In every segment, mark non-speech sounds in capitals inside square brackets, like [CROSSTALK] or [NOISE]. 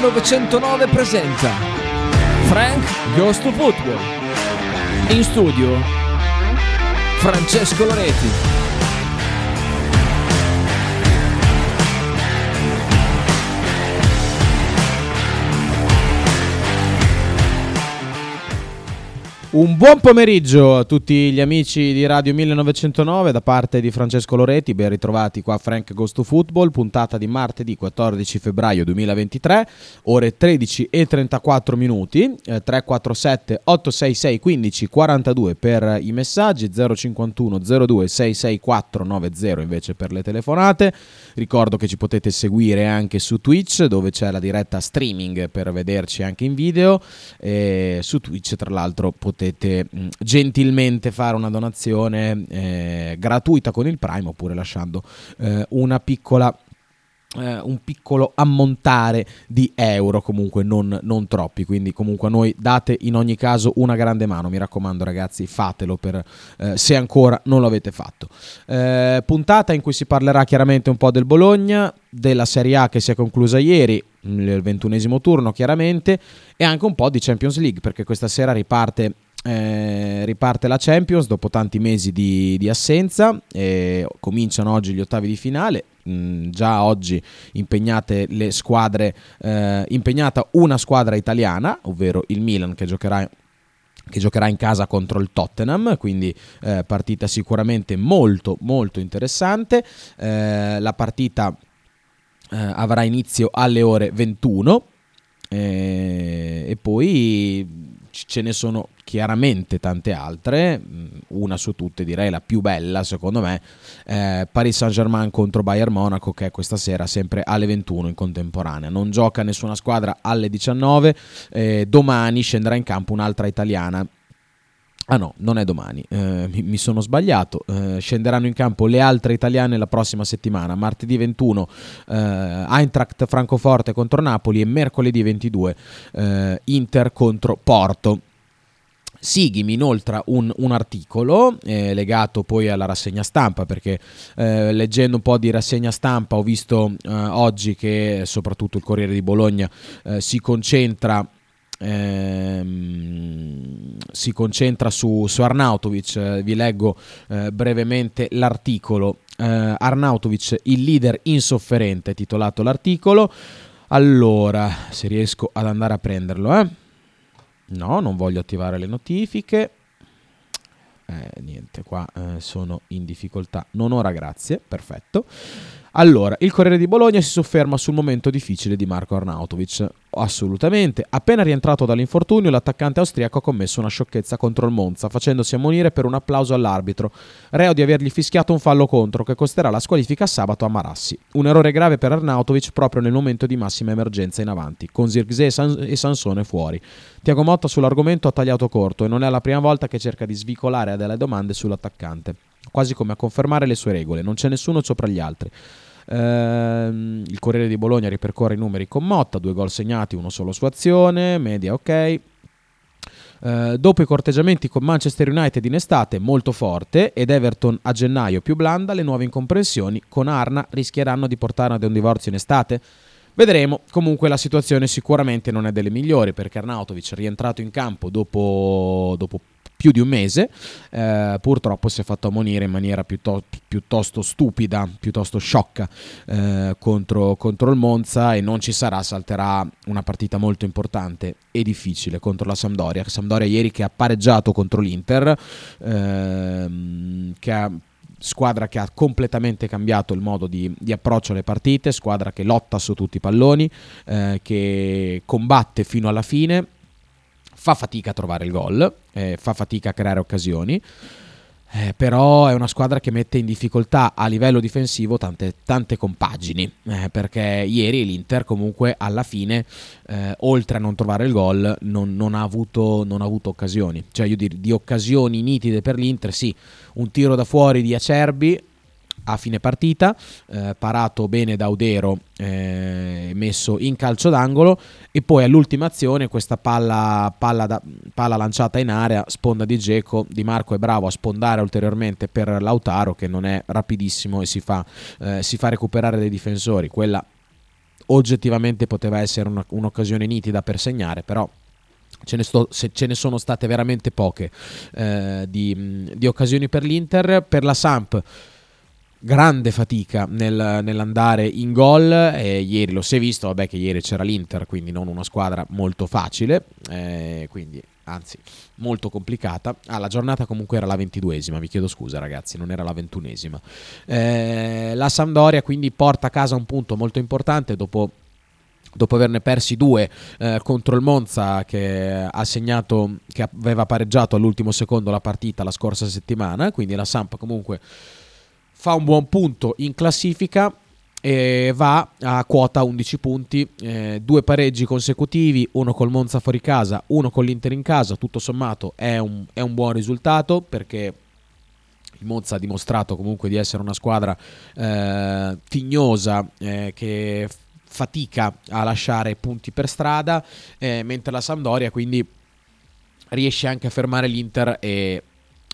1909 presenta Frank Goes to Football. In studio Francesco Loreti. Un buon pomeriggio a tutti gli amici di Radio 1909 da parte di Francesco Loretti, ben ritrovati qua a Frank Goes to Football, puntata di martedì 14 febbraio 2023, ore 13 e 34 minuti, eh, 347 866 15 42 per i messaggi, 051 02 664 90 invece per le telefonate. Ricordo che ci potete seguire anche su Twitch dove c'è la diretta streaming per vederci anche in video. E su Twitch tra l'altro potete potete mm, gentilmente fare una donazione eh, gratuita con il Prime oppure lasciando eh, una piccola eh, un piccolo ammontare di euro, comunque non, non, troppi, quindi comunque a noi date in ogni caso una grande mano, mi raccomando ragazzi fatelo per, eh, se ancora non l'avete fatto. Eh, puntata in cui si parlerà chiaramente un po' del Bologna, della Serie A che si è conclusa ieri, il ventunesimo turno chiaramente, e anche un po' di Champions League perché questa sera riparte eh, riparte la Champions dopo tanti mesi di, di assenza, eh, cominciano oggi gli ottavi di finale. Mm, già oggi impegnate le squadre, eh, impegnata una squadra italiana, ovvero il Milan che giocherà che giocherà in casa contro il Tottenham, quindi eh, partita sicuramente molto molto interessante. Eh, la partita eh, avrà inizio alle ore 21 eh, e poi ce ne sono chiaramente tante altre, mm, una su tutte direi la più bella secondo me, eh, Paris Saint Germain contro Bayern Monaco che è questa sera sempre alle 21 in contemporanea, non gioca nessuna squadra alle 19, eh, domani scenderà in campo un'altra italiana Ah no, non è domani, eh, mi, mi, sono sbagliato. Eh, scenderanno in campo le altre italiane la prossima settimana, martedì 21 eh, Eintracht Francoforte contro Napoli e mercoledì 22 eh, Inter contro Porto. Sighi mi inoltra un, un articolo eh, legato poi alla rassegna stampa perché eh, leggendo un po' di rassegna stampa ho visto eh, oggi che soprattutto il Corriere di Bologna eh, si concentra ehm, si concentra su, su Arnautovic, eh, vi leggo eh, brevemente l'articolo. Eh, Arnautovic, il leader insofferente, titolato l'articolo. Allora, se riesco ad andare a prenderlo, eh. No, non voglio attivare le notifiche. Eh, niente, qua eh, sono in difficoltà. Non ora, grazie. Perfetto. Allora, il Corriere di Bologna si sofferma sul momento difficile di Marco Arnautovic. Assolutamente. Appena rientrato dall'infortunio, l'attaccante austriaco ha commesso una sciocchezza contro il Monza, facendosi ammonire per un applauso all'arbitro, reo di avergli fischiato un fallo contro che costerà la squalifica sabato a Marassi. Un errore grave per Arnautovic proprio nel momento di massima emergenza in avanti, con Zirkzee e, e Sansone fuori. Tiago Motta sull'argomento ha tagliato corto e non è la prima volta che cerca di svicolare a delle domande sull'attaccante quasi come a confermare le sue regole, non c'è nessuno sopra gli altri. Uh, il Corriere di Bologna ripercorre i numeri con Motta, due gol segnati, uno solo su azione, media ok. Uh, dopo i corteggiamenti con Manchester United in estate molto forte ed Everton a gennaio più blanda, le nuove incomprensioni con Arna rischieranno di portare ad un divorzio in estate? Vedremo, comunque la situazione sicuramente non è delle migliori perché Arnautovic è rientrato in campo dopo, dopo più di un mese, eh, purtroppo si è fatto ammonire in maniera piuttosto, piuttosto stupida, piuttosto sciocca eh, contro, contro, il Monza e non ci sarà, salterà una partita molto importante e difficile contro la Sampdoria. Sampdoria ieri che ha pareggiato contro l'Inter, ehm, che ha squadra che ha completamente cambiato il modo di, di, approccio alle partite, squadra che lotta su tutti i palloni, eh, che combatte fino alla fine fa fatica a trovare il gol, eh, fa fatica a creare occasioni. Eh, però è una squadra che mette in difficoltà a livello difensivo tante, tante compagini, eh, perché ieri l'Inter comunque alla fine, eh, oltre a non trovare il gol, non, non, ha, avuto, non ha, avuto, occasioni. Cioè io di, di occasioni nitide per l'Inter, sì, un tiro da fuori di Acerbi, a fine partita, eh, parato bene da Udero, eh, messo in calcio d'angolo e poi all'ultima azione questa palla, palla, da, palla lanciata in area, sponda di Geco, Di Marco è bravo a spondare ulteriormente per Lautaro che non è rapidissimo e si fa, eh, si fa recuperare dai difensori, quella oggettivamente poteva essere una, un'occasione nitida per segnare, però Ce ne, sto, ce ne, sono state veramente poche eh, di, di, occasioni per l'Inter. Per la Samp, grande fatica nel, nell'andare in gol. E ieri lo si è visto, vabbè, che ieri c'era l'Inter, quindi non una squadra molto facile. Eh, quindi anzi molto complicata. Ah, la giornata comunque era la ventiduesima, vi chiedo scusa ragazzi, non era la ventunesima. Eh, la Sampdoria quindi porta a casa un punto molto importante dopo dopo averne persi due eh, contro il Monza che ha segnato che aveva pareggiato all'ultimo secondo la partita la scorsa settimana quindi la Samp comunque fa un buon punto in classifica e va a quota 11 punti, eh, due pareggi consecutivi, uno col Monza fuori casa, uno con l'Inter in casa, tutto sommato è un, è un buon risultato perché il Monza ha dimostrato comunque di essere una squadra eh, tignosa eh, che fatica a lasciare punti per strada, eh, mentre la Sampdoria quindi riesce anche a fermare l'Inter e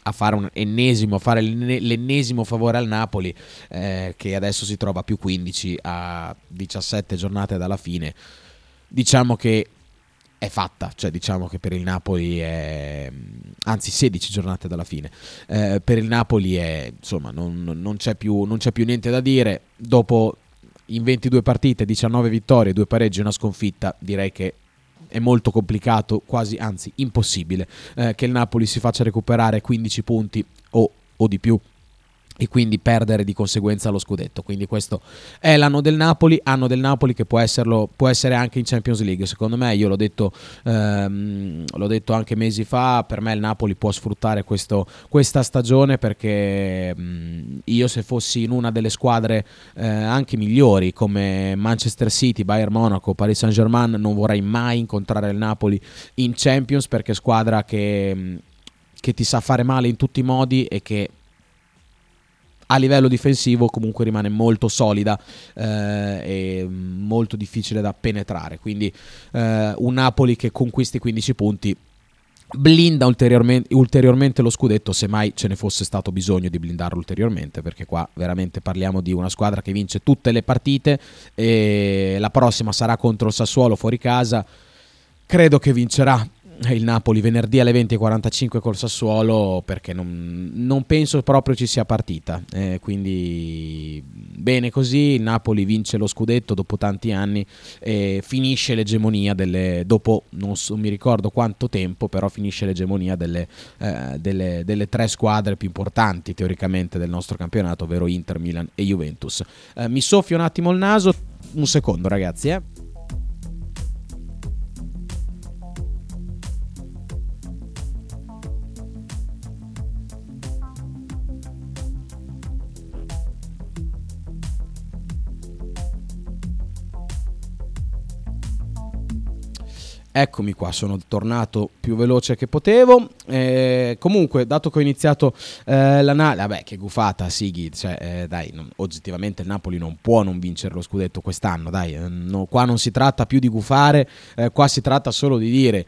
a fare un ennesimo, a fare l'ennesimo favore al Napoli eh, che adesso si trova a più 15 a 17 giornate dalla fine. Diciamo che è fatta, cioè diciamo che per il Napoli è anzi 16 giornate dalla fine. Eh, per il Napoli è insomma non, non, c'è più, non c'è più niente da dire. Dopo in 22 partite, 19 vittorie, 2 pareggi e una sconfitta, direi che è molto complicato, quasi anzi impossibile, eh, che il Napoli si faccia recuperare 15 punti o, o di più e quindi perdere di conseguenza lo scudetto. Quindi questo è l'anno del Napoli, anno del Napoli che può, esserlo, può essere anche in Champions League. Secondo me, io l'ho detto, ehm, l'ho detto anche mesi fa, per me il Napoli può sfruttare questo, questa stagione perché mh, io se fossi in una delle squadre eh, anche migliori come Manchester City, Bayern Monaco, Paris Saint Germain, non vorrei mai incontrare il Napoli in Champions perché è squadra che, che ti sa fare male in tutti i modi e che a livello difensivo comunque rimane molto solida eh, e molto difficile da penetrare. Quindi eh, un Napoli che conquisti 15 punti blinda ulteriormente, ulteriormente, lo scudetto se mai ce ne fosse stato bisogno di blindarlo ulteriormente perché qua veramente parliamo di una squadra che vince tutte le partite e la prossima sarà contro il Sassuolo fuori casa credo che vincerà il Napoli venerdì alle 20.45 col Sassuolo perché non, non, penso proprio ci sia partita. Eh, quindi bene così, il Napoli vince lo scudetto dopo tanti anni e finisce l'egemonia delle, dopo non, so, mi ricordo quanto tempo, però finisce l'egemonia delle, eh, delle, delle, tre squadre più importanti teoricamente del nostro campionato, ovvero Inter, Milan e Juventus. Eh, mi soffio un attimo il naso, un secondo ragazzi. Eh. Eccomi qua, sono tornato più veloce che potevo. Eh, comunque, dato che ho iniziato eh, l'analisi, vabbè, che gufata, Sighi, cioè, eh, dai, non, oggettivamente il Napoli non può non vincere lo scudetto quest'anno, dai, eh, no, qua non si tratta più di gufare, eh, qua si tratta solo di dire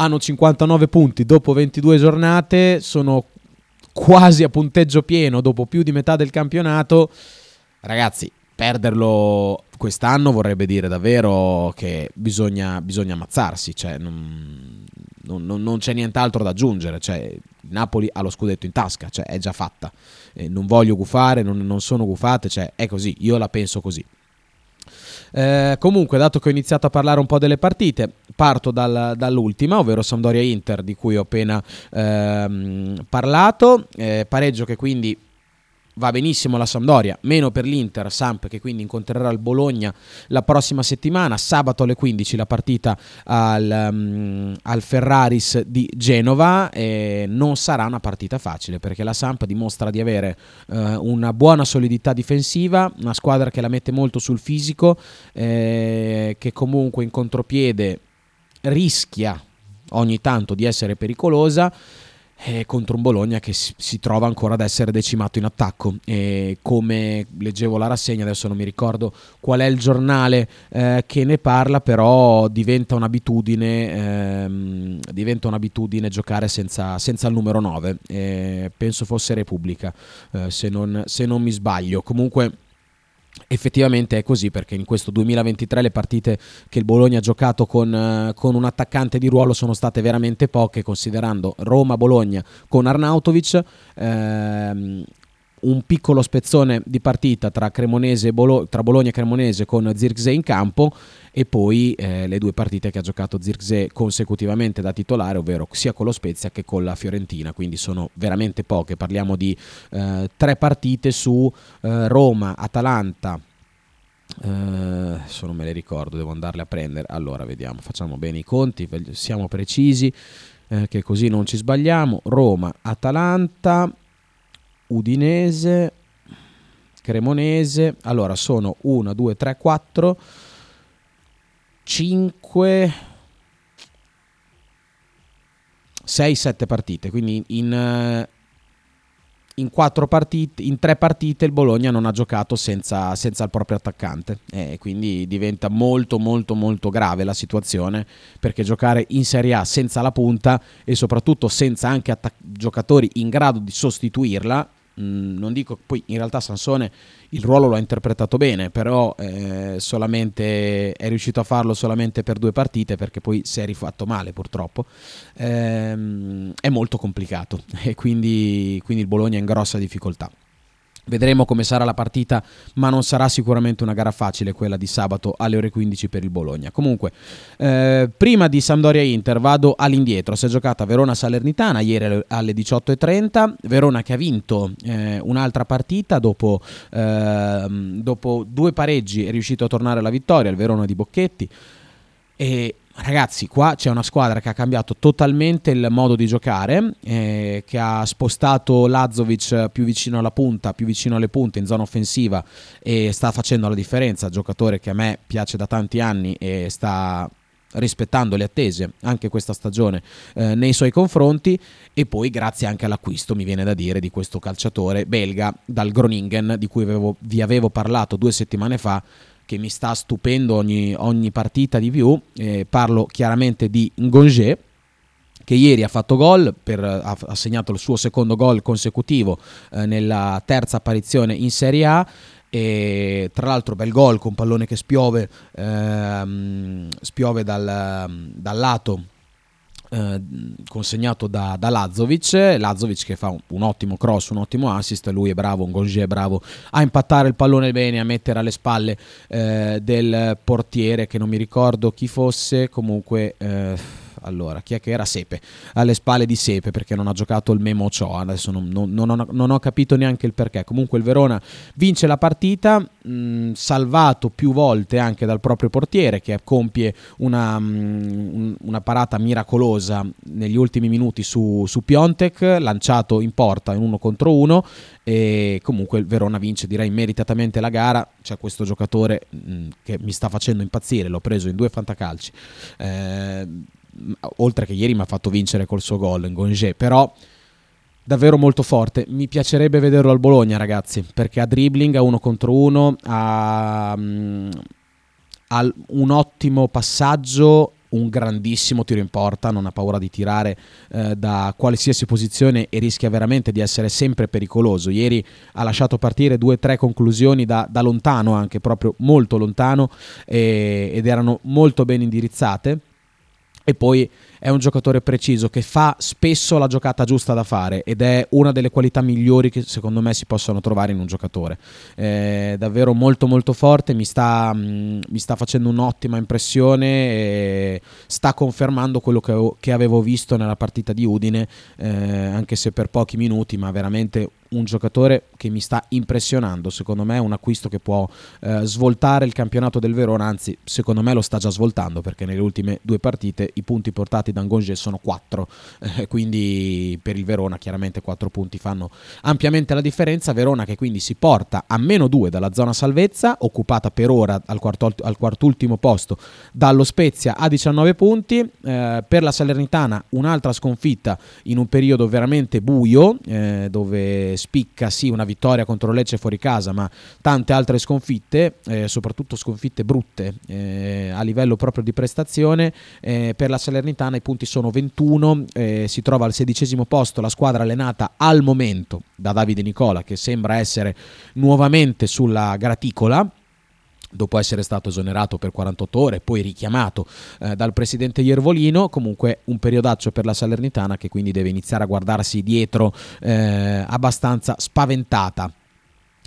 hanno 59 punti dopo 22 giornate, sono quasi a punteggio pieno dopo più di metà del campionato. Ragazzi, perderlo quest'anno vorrebbe dire davvero che bisogna, bisogna ammazzarsi, cioè non, non, non, c'è nient'altro da aggiungere, cioè, Napoli ha lo scudetto in tasca, cioè, è già fatta, eh, non voglio gufare, non, non sono gufate, cioè, è così, io la penso così. Eh, comunque, dato che ho iniziato a parlare un po' delle partite, parto dal, dall'ultima, ovvero Sampdoria Inter, di cui ho appena ehm, parlato. Eh, pareggio che quindi va benissimo la Sampdoria, meno per l'Inter, Samp che quindi incontrerà il Bologna la prossima settimana, sabato alle 15 la partita al, um, al Ferraris di Genova e non sarà una partita facile perché la Samp dimostra di avere uh, una buona solidità difensiva, una squadra che la mette molto sul fisico, eh, che comunque in contropiede rischia ogni tanto di essere pericolosa eh, contro un Bologna che si, si, trova ancora ad essere decimato in attacco. E come leggevo la rassegna, adesso non mi ricordo qual è il giornale eh, che ne parla, però diventa un'abitudine, ehm, diventa un'abitudine giocare senza, senza il numero 9. Eh, penso fosse Repubblica, eh, se non, se non mi sbaglio. Comunque effettivamente è così perché in questo 2023 le partite che il Bologna ha giocato con, eh, con un attaccante di ruolo sono state veramente poche considerando Roma-Bologna con Arnautovic ehm, un piccolo spezzone di partita tra, Bolo- tra Bologna e Cremonese con Zirkzee in campo e poi eh, le due partite che ha giocato Zirkzee consecutivamente da titolare, ovvero sia con lo Spezia che con la Fiorentina, quindi sono veramente poche, parliamo di eh, tre partite su eh, Roma, Atalanta, eh, non me le ricordo, devo andarle a prendere. Allora, vediamo, facciamo bene i conti, siamo precisi, eh, che così non ci sbagliamo. Roma, Atalanta, Udinese, Cremonese. Allora, sono 1, 2, 3, 4, 5, 6, 7 partite. Quindi in, in, partite, in tre partite il Bologna non ha giocato senza, senza il proprio attaccante. E quindi diventa molto, molto, molto grave la situazione perché giocare in Serie A senza la punta e soprattutto senza anche attac- giocatori in grado di sostituirla Non dico poi in realtà Sansone il ruolo lo ha interpretato bene, però eh, solamente, è riuscito a farlo solamente per due partite perché poi si è rifatto male purtroppo. Ehm, è molto complicato [LAUGHS] e quindi, quindi il Bologna è in grossa difficoltà. Vedremo come sarà la partita, ma non sarà sicuramente una gara facile quella di sabato alle ore 15 per il Bologna. Comunque, eh, prima di Sampdoria Inter vado all'indietro. Si è giocata Verona Salernitana ieri alle 18.30. Verona che ha vinto eh, un'altra partita dopo, eh, dopo due pareggi, è riuscito a tornare alla vittoria. Il Verona di Bocchetti. E Ragazzi, qua c'è una squadra che ha cambiato totalmente il modo di giocare, eh, che ha spostato Lazovic più vicino alla punta, più vicino alle punte in zona offensiva e sta facendo la differenza. Giocatore che a me piace da tanti anni e sta rispettando le attese anche questa stagione eh, nei suoi confronti e poi grazie anche all'acquisto mi viene da dire di questo calciatore belga dal Groningen di cui avevo, vi avevo parlato due settimane fa che mi sta stupendo ogni, ogni partita di più. Eh, parlo chiaramente di Ngongé che ieri ha fatto gol, per, ha, segnato il suo secondo gol consecutivo eh, nella terza apparizione in Serie A. E tra l'altro bel gol con pallone che spiove, ehm, spiove dal, dal lato eh, consegnato da, da Lazovic, Lazovic che fa un, un, ottimo cross, un ottimo assist, lui è bravo, un Gongier è bravo a impattare il pallone bene, a mettere alle spalle eh, del portiere che non mi ricordo chi fosse, comunque... Eh, allora, chi è che era Sepe? Alle spalle di Sepe perché non ha giocato il Memo Ciò, adesso non, non, non, ho, non, ho, capito neanche il perché. Comunque il Verona vince la partita, mh, salvato più volte anche dal proprio portiere che compie una, mh, una parata miracolosa negli ultimi minuti su, su Piontek, lanciato in porta in uno contro uno e comunque il Verona vince direi meritatamente la gara c'è questo giocatore mh, che mi sta facendo impazzire l'ho preso in due fantacalci eh, oltre che ieri mi ha fatto vincere col suo gol in Gonge, però davvero molto forte. Mi piacerebbe vederlo al Bologna, ragazzi, perché ha dribbling, a uno contro uno, ha, ha un ottimo passaggio un grandissimo tiro in porta, non ha paura di tirare eh, da qualsiasi posizione e rischia veramente di essere sempre pericoloso. Ieri ha lasciato partire due o tre conclusioni da, da, lontano, anche proprio molto lontano, e, ed erano molto ben indirizzate e poi è un giocatore preciso che fa spesso la giocata giusta da fare ed è una delle qualità migliori che secondo me si possono trovare in un giocatore. È davvero molto molto forte, mi sta, mm, mi sta facendo un'ottima impressione e sta confermando quello che, che avevo visto nella partita di Udine, eh, anche se per pochi minuti, ma veramente un giocatore che mi sta impressionando. Secondo me è un acquisto che può eh, svoltare il campionato del Verona, anzi, secondo me lo sta già svoltando perché nelle ultime due partite i punti portati da Ngonge sono 4. [LAUGHS] Eh, quindi per il Verona chiaramente 4 punti fanno ampiamente la differenza. Verona che quindi si porta a meno 2 dalla zona salvezza, occupata per ora al, quarto, al quartultimo posto dallo Spezia a 19 punti. Eh, per la Salernitana un'altra sconfitta in un periodo veramente buio eh, dove spicca sì una vittoria contro Lecce fuori casa, ma tante altre sconfitte, eh, soprattutto sconfitte brutte eh, a livello proprio di prestazione. Eh, per la Salernitana i punti sono 21, eh, si trova al sedicesimo posto la squadra allenata al momento da Davide Nicola che sembra essere nuovamente sulla graticola dopo essere stato esonerato per 48 ore, poi richiamato eh, dal presidente Iervolino, comunque un periodaccio per la Salernitana che quindi deve iniziare a guardarsi dietro eh, abbastanza spaventata.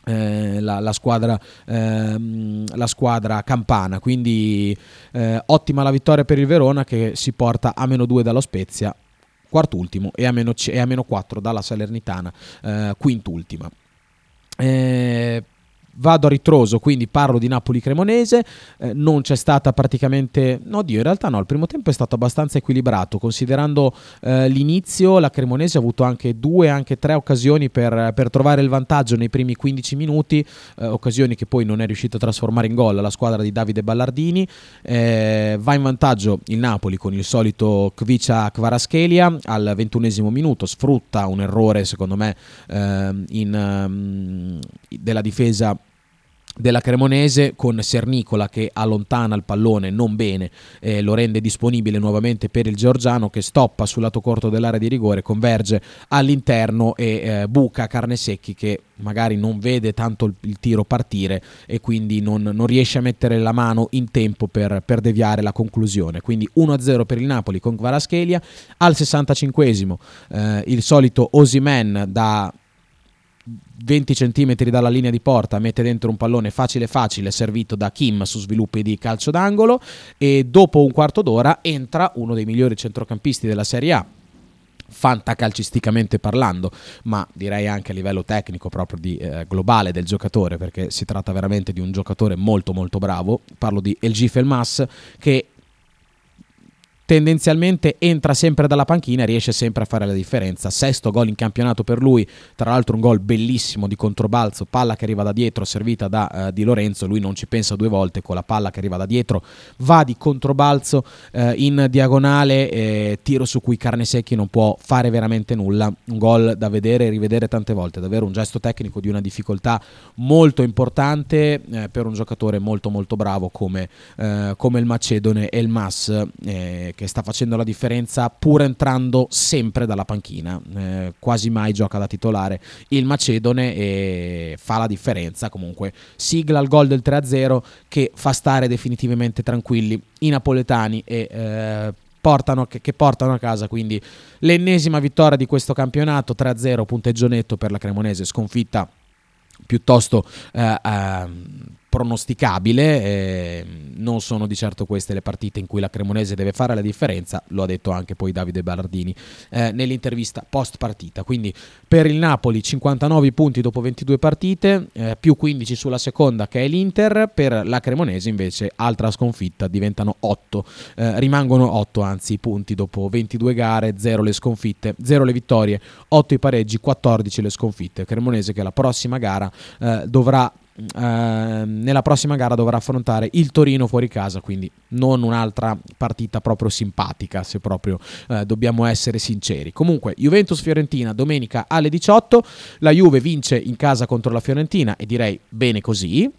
Eh, la, la, squadra, ehm, la, squadra, campana quindi eh, ottima la vittoria per il Verona che si porta a meno 2 dallo Spezia quart'ultimo e a meno, c- e a meno 4 dalla Salernitana eh, quint'ultima eh, Vado a ritroso, quindi parlo di Napoli-Cremonese, eh, non c'è stata praticamente, no Dio, in realtà no, il primo tempo è stato abbastanza equilibrato, considerando eh, l'inizio la Cremonese ha avuto anche due, anche tre occasioni per, per trovare il vantaggio nei primi 15 minuti, eh, occasioni che poi non è riuscito a trasformare in gol la squadra di Davide Ballardini, eh, va in vantaggio il Napoli con il solito Kvicia Kvaraschelia al ventunesimo minuto, sfrutta un errore secondo me ehm, in, um, della difesa della Cremonese con Sernicola che allontana il pallone non bene eh, lo rende disponibile nuovamente per il Giorgiano che stoppa sul lato corto dell'area di rigore converge all'interno e eh, buca Carnesecchi che magari non vede tanto il, il tiro partire e quindi non, non, riesce a mettere la mano in tempo per, per deviare la conclusione. Quindi 1-0 per il Napoli con Kvaraschelia al 65esimo eh, il solito Osimen da 20 cm dalla linea di porta mette dentro un pallone facile facile servito da Kim su sviluppi di calcio d'angolo e dopo un quarto d'ora entra uno dei migliori centrocampisti della Serie A fantacalcisticamente parlando, ma direi anche a livello tecnico proprio di, eh, globale del giocatore, perché si tratta veramente di un giocatore molto molto bravo. Parlo di El Felmas che tendenzialmente entra sempre dalla panchina e riesce sempre a fare la differenza. Sesto gol in campionato per lui, tra l'altro un gol bellissimo di controbalzo, palla che arriva da dietro, servita da uh, Di Lorenzo, lui non ci pensa due volte con la palla che arriva da dietro, va di controbalzo uh, in diagonale, eh, tiro su cui Carne Secchi non può fare veramente nulla, un gol da vedere e rivedere tante volte, davvero un gesto tecnico di una difficoltà molto importante eh, per un giocatore molto molto bravo come, eh, come il Macedone e il Mas che sta facendo la differenza pur entrando sempre dalla panchina, eh, quasi mai gioca da titolare il Macedone e fa la differenza. Comunque, sigla il gol del 3-0 che fa stare definitivamente tranquilli i napoletani e eh, portano, che, che, portano a casa quindi l'ennesima vittoria di questo campionato. 3-0 punteggio netto per la Cremonese sconfitta piuttosto eh, eh, pronosticabile, eh, non sono di certo queste le partite in cui la Cremonese deve fare la differenza, lo ha detto anche poi Davide Ballardini eh, nell'intervista post partita, quindi per il Napoli 59 punti dopo 22 partite, eh, più 15 sulla seconda che è l'Inter, per la Cremonese invece altra sconfitta, diventano 8, eh, rimangono 8 anzi punti dopo 22 gare, 0 le sconfitte, 0 le vittorie, 8 i pareggi, 14 le sconfitte, Cremonese che la prossima gara eh, dovrà nella prossima gara dovrà affrontare il Torino fuori casa, quindi non un'altra partita proprio simpatica, se proprio uh, dobbiamo essere sinceri. Comunque, Juventus-Fiorentina domenica alle 18, la Juve vince in casa contro la Fiorentina e direi bene così,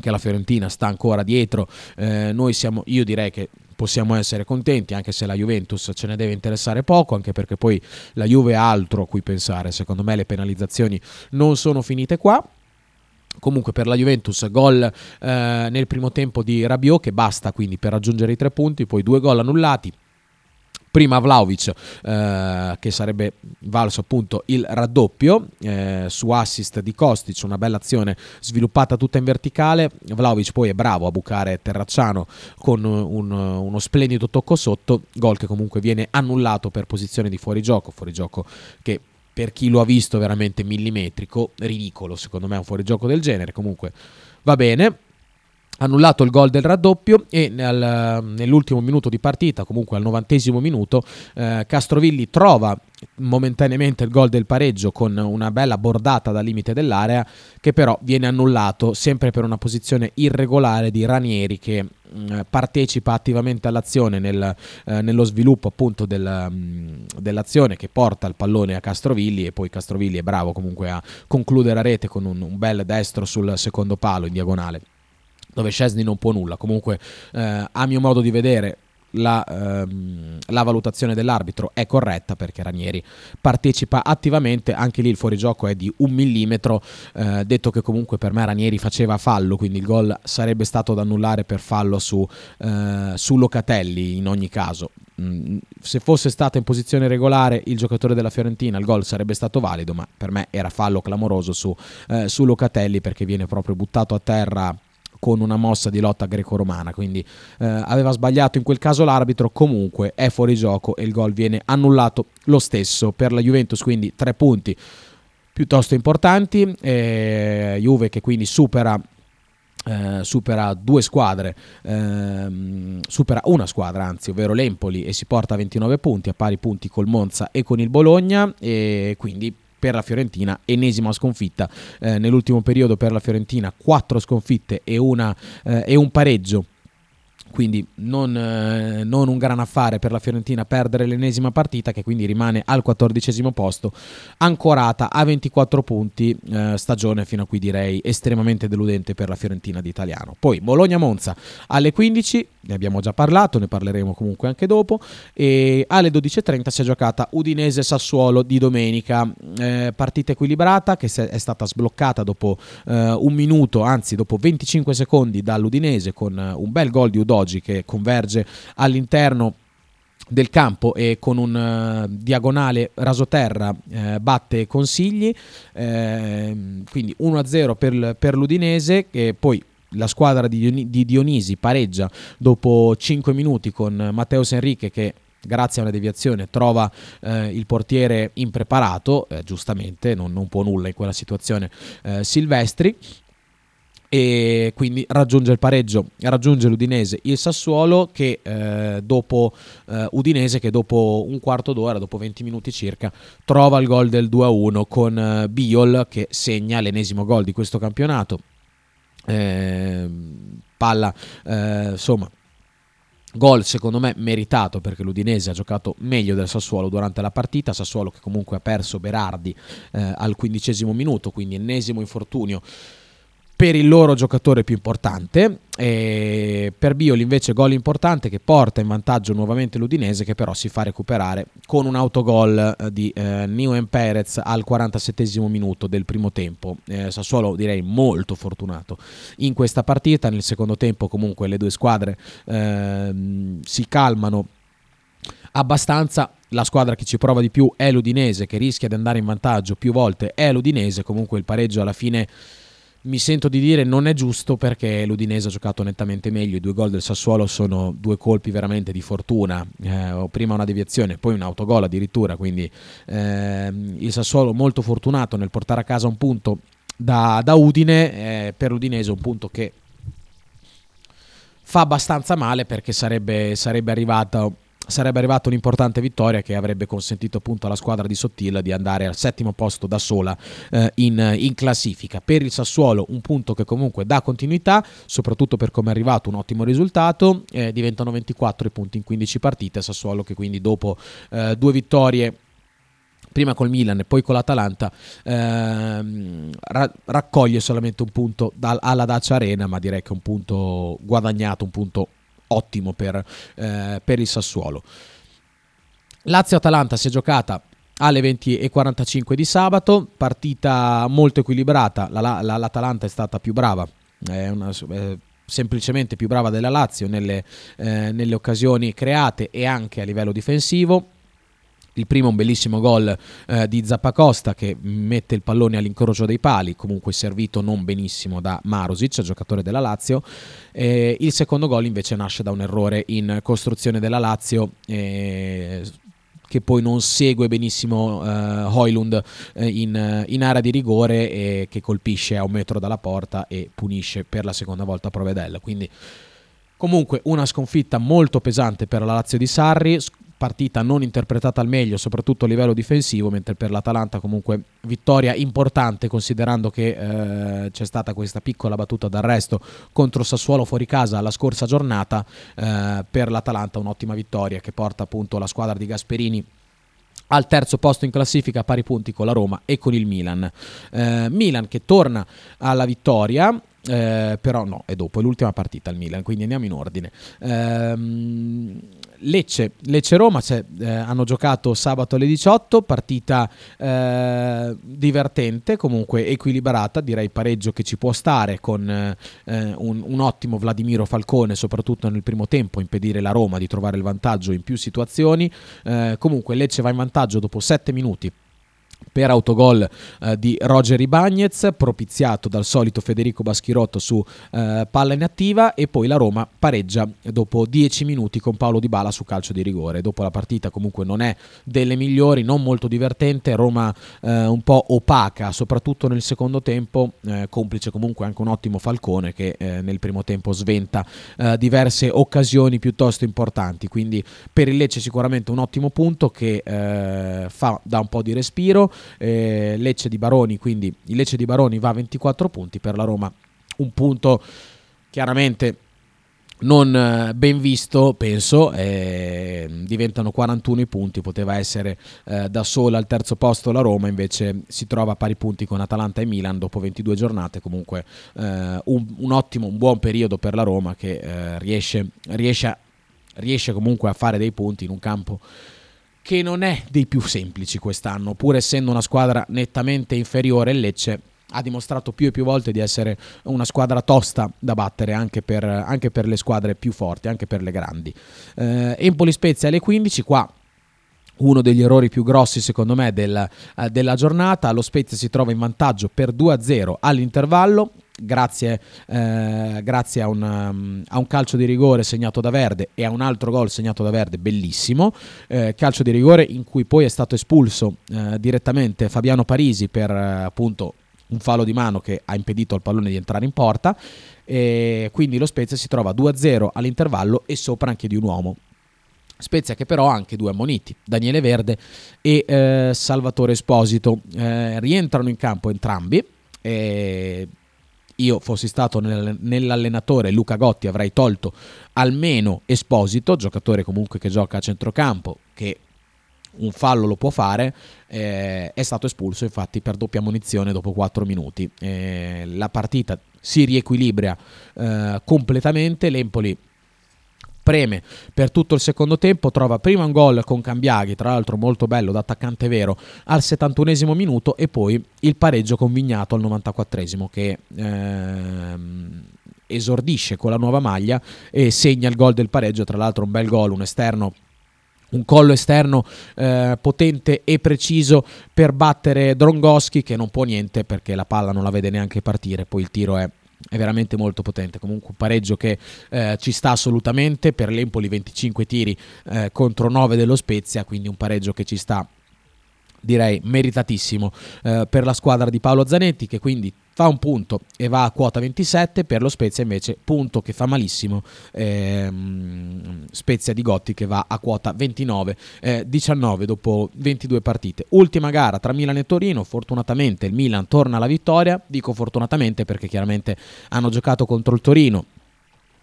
che la Fiorentina sta ancora dietro, uh, noi siamo, io direi che possiamo essere contenti anche se la Juventus ce ne deve interessare poco anche perché poi la Juve ha altro a cui pensare secondo me le penalizzazioni non sono finite qua Comunque per la Juventus gol eh, nel primo tempo di Rabiot che basta quindi per raggiungere i tre punti, poi due gol annullati. Prima Vlaovic eh, che sarebbe valso appunto il raddoppio eh, su assist di Kostic, una bella azione sviluppata tutta in verticale. Vlaovic poi è bravo a bucare Terracciano con un, uno splendido tocco sotto, gol che comunque viene annullato per posizione di fuorigioco, fuorigioco che per chi lo ha visto veramente millimetrico, ridicolo secondo me un fuorigioco del genere, comunque va bene. Annullato il gol del raddoppio e nel, nell'ultimo minuto di partita, comunque al novantesimo minuto, eh, Castrovilli trova momentaneamente il gol del pareggio con una bella bordata dal limite dell'area che però viene annullato sempre per una posizione irregolare di Ranieri che mm, partecipa attivamente all'azione nel, eh, nello sviluppo appunto del, mm, dell'azione che porta il pallone a Castrovilli e poi Castrovilli è bravo comunque a concludere a rete con un, un bel destro sul secondo palo in diagonale dove Scesni non può nulla. Comunque, eh, a mio modo di vedere, la, ehm, la, valutazione dell'arbitro è corretta perché Ranieri partecipa attivamente, anche lì il fuorigioco è di un millimetro, eh, detto che comunque per me Ranieri faceva fallo, quindi il gol sarebbe stato da annullare per fallo su, eh, su Locatelli in ogni caso. Mm, se fosse stato in posizione regolare il giocatore della Fiorentina il gol sarebbe stato valido, ma per me era fallo clamoroso su, eh, su Locatelli perché viene proprio buttato a terra con una mossa di lotta greco-romana, quindi eh, aveva sbagliato in quel caso l'arbitro, comunque è fuori gioco e il gol viene annullato lo stesso per la Juventus, quindi tre punti piuttosto importanti, eh, Juve che quindi supera eh, supera due squadre, ehm, supera una squadra anzi, ovvero l'Empoli e si porta a 29 punti, a pari punti col Monza e con il Bologna e quindi per la Fiorentina, ennesima sconfitta. Eh, nell'ultimo periodo per la Fiorentina, quattro sconfitte e, una, eh, e un pareggio quindi non, eh, non, un gran affare per la Fiorentina perdere l'ennesima partita che quindi rimane al quattordicesimo posto ancorata a 24 punti eh, stagione fino a qui direi estremamente deludente per la Fiorentina di Italiano poi Bologna-Monza alle 15 ne abbiamo già parlato ne parleremo comunque anche dopo e alle 12.30 si è giocata Udinese-Sassuolo di domenica. Eh, partita equilibrata che è stata sbloccata dopo eh, un minuto anzi dopo 25 secondi dall'Udinese con un bel gol di Udo Oggi che converge all'interno del campo e con un uh, diagonale rasoterra uh, batte Consigli, uh, quindi 1-0 per, per l'Udinese che poi la squadra di, di Dionisi pareggia dopo 5 minuti con Matteo Enrique che grazie a una deviazione trova eh, il portiere impreparato, eh, giustamente non, non, può nulla in quella situazione eh, Silvestri e quindi raggiunge il pareggio, raggiunge l'Udinese, il Sassuolo che eh, dopo eh, Udinese che dopo un quarto d'ora, dopo 20 minuti circa, trova il gol del 2-1 con eh, Biol che segna l'ennesimo gol di questo campionato. Ehm, palla, eh, insomma, Gol secondo me meritato perché l'Udinese ha giocato meglio del Sassuolo durante la partita, Sassuolo che comunque ha perso Berardi eh, al quindicesimo minuto, quindi ennesimo infortunio per il loro giocatore più importante. E per Bioli invece gol importante che porta in vantaggio nuovamente l'Udinese che però si fa recuperare con un autogol eh, di eh, Neuen Perez al 47 minuto del primo tempo. Eh, Sassuolo direi molto fortunato in questa partita, nel secondo tempo comunque le due squadre eh, si calmano abbastanza. La squadra che ci prova di più è l'Udinese, che rischia di andare in vantaggio più volte è l'Udinese. Comunque il pareggio alla fine mi sento di dire non è giusto perché l'Udinese ha giocato nettamente meglio, i due gol del Sassuolo sono due colpi veramente di fortuna, eh, prima una deviazione, poi un autogol addirittura, quindi eh, il Sassuolo molto fortunato nel portare a casa un punto da, da Udine, eh, per l'Udinese un punto che fa abbastanza male perché sarebbe, sarebbe arrivato sarebbe arrivata un'importante vittoria che avrebbe consentito appunto alla squadra di Sottilla di andare al settimo posto da sola eh, in, in, classifica. Per il Sassuolo un punto che comunque dà continuità, soprattutto per come è arrivato un ottimo risultato, eh, diventano 24 i punti in 15 partite, Sassuolo che quindi dopo eh, due vittorie prima col Milan e poi con l'Atalanta ehm, ra- raccoglie solamente un punto dal- alla Dacia Arena ma direi che è un punto guadagnato un punto ottimo per, eh, per il Sassuolo. Lazio-Atalanta si è giocata alle 20.45 di sabato, partita molto equilibrata, la, la, l'Atalanta è stata più brava, è una, è semplicemente più brava della Lazio nelle, eh, nelle occasioni create e anche a livello difensivo il primo un bellissimo gol eh, di Zappacosta che mette il pallone all'incrocio dei pali, comunque servito non benissimo da Marosic, giocatore della Lazio. Eh, il secondo gol invece nasce da un errore in costruzione della Lazio. Eh, che poi non segue benissimo eh, Hoylund eh, in, in, area di rigore e che colpisce a un metro dalla porta e punisce per la seconda volta Provedel. Quindi comunque una sconfitta molto pesante per la Lazio di Sarri, partita non interpretata al meglio, soprattutto a livello difensivo, mentre per l'Atalanta comunque vittoria importante considerando che eh, c'è stata questa piccola battuta d'arresto contro Sassuolo fuori casa la scorsa giornata, eh, per l'Atalanta un'ottima vittoria che porta appunto la squadra di Gasperini al terzo posto in classifica a pari punti con la Roma e con il Milan. Eh, Milan che torna alla vittoria eh, però no, è dopo, è l'ultima partita al Milan, quindi andiamo in ordine. Ehm, Lecce, Lecce Roma cioè, eh, hanno giocato sabato alle 18, partita eh, divertente, comunque equilibrata, direi pareggio che ci può stare con eh, un, un, ottimo Vladimiro Falcone, soprattutto nel primo tempo, impedire la Roma di trovare il vantaggio in più situazioni. Eh, comunque Lecce va in vantaggio dopo 7 minuti per autogol eh, di Roger Ibagnez, propiziato dal solito Federico Baschirotto su eh, palla inattiva e poi la Roma pareggia dopo 10 minuti con Paolo Di Bala su calcio di rigore. Dopo la partita comunque non è delle migliori, non molto divertente, Roma eh, un po' opaca, soprattutto nel secondo tempo, eh, complice comunque anche un ottimo Falcone che eh, nel primo tempo sventa eh, diverse occasioni piuttosto importanti, quindi per il Lecce sicuramente un ottimo punto che fa da un po' di respiro eh, Lecce di Baroni, quindi il Lecce di Baroni va a 24 punti, per la Roma un punto chiaramente non eh, ben visto, penso, eh, diventano 41 i punti, poteva essere eh, da sola al terzo posto la Roma, invece si trova a pari punti con Atalanta e Milan dopo 22 giornate, comunque eh, un, un, ottimo, un buon periodo per la Roma che eh, riesce, riesce, riesce comunque a fare dei punti in un campo che non è dei più semplici quest'anno, pur essendo una squadra nettamente inferiore, Lecce ha dimostrato più e più volte di essere una squadra tosta da battere anche per, anche per le squadre più forti, anche per le grandi. Eh, Empoli Spezia alle 15, qua uno degli errori più grossi secondo me del, eh, della giornata, lo Spezia si trova in vantaggio per 2-0 all'intervallo, grazie, eh, grazie a, un, um, a, un, calcio di rigore segnato da Verde e a un altro gol segnato da Verde bellissimo, eh, calcio di rigore in cui poi è stato espulso eh, direttamente Fabiano Parisi per eh, appunto un fallo di mano che ha impedito al pallone di entrare in porta e quindi lo Spezia si trova 2-0 all'intervallo e sopra anche di un uomo. Spezia che però ha anche due ammoniti, Daniele Verde e eh, Salvatore Esposito. Eh, rientrano in campo entrambi. E io fossi stato nel, nell'allenatore Luca Gotti avrei tolto almeno Esposito, giocatore comunque che gioca a centrocampo, che un fallo lo può fare, eh, è stato espulso infatti per doppia munizione dopo 4 minuti. Eh, la partita si riequilibra eh, completamente, l'Empoli preme per tutto il secondo tempo, trova prima un gol con Cambiaghi, tra l'altro molto bello d'attaccante vero, al 71 minuto e poi il pareggio con Vignato al 94 che ehm, esordisce con la nuova maglia e segna il gol del pareggio, tra l'altro un bel gol, un esterno un collo esterno eh, potente e preciso per battere Drongoschi che non può niente perché la palla non la vede neanche partire, poi il tiro è è veramente molto potente. Comunque un pareggio che eh, ci sta assolutamente per l'Empoli 25 tiri eh, contro 9 dello Spezia, quindi un pareggio che ci sta direi meritatissimo eh, per la squadra di Paolo Zanetti che quindi fa un punto e va a quota 27 per lo Spezia invece punto che fa malissimo ehm, Spezia di Gotti che va a quota 29 eh, 19 dopo 22 partite. Ultima gara tra Milan e Torino fortunatamente il Milan torna alla vittoria dico fortunatamente perché chiaramente hanno giocato contro il Torino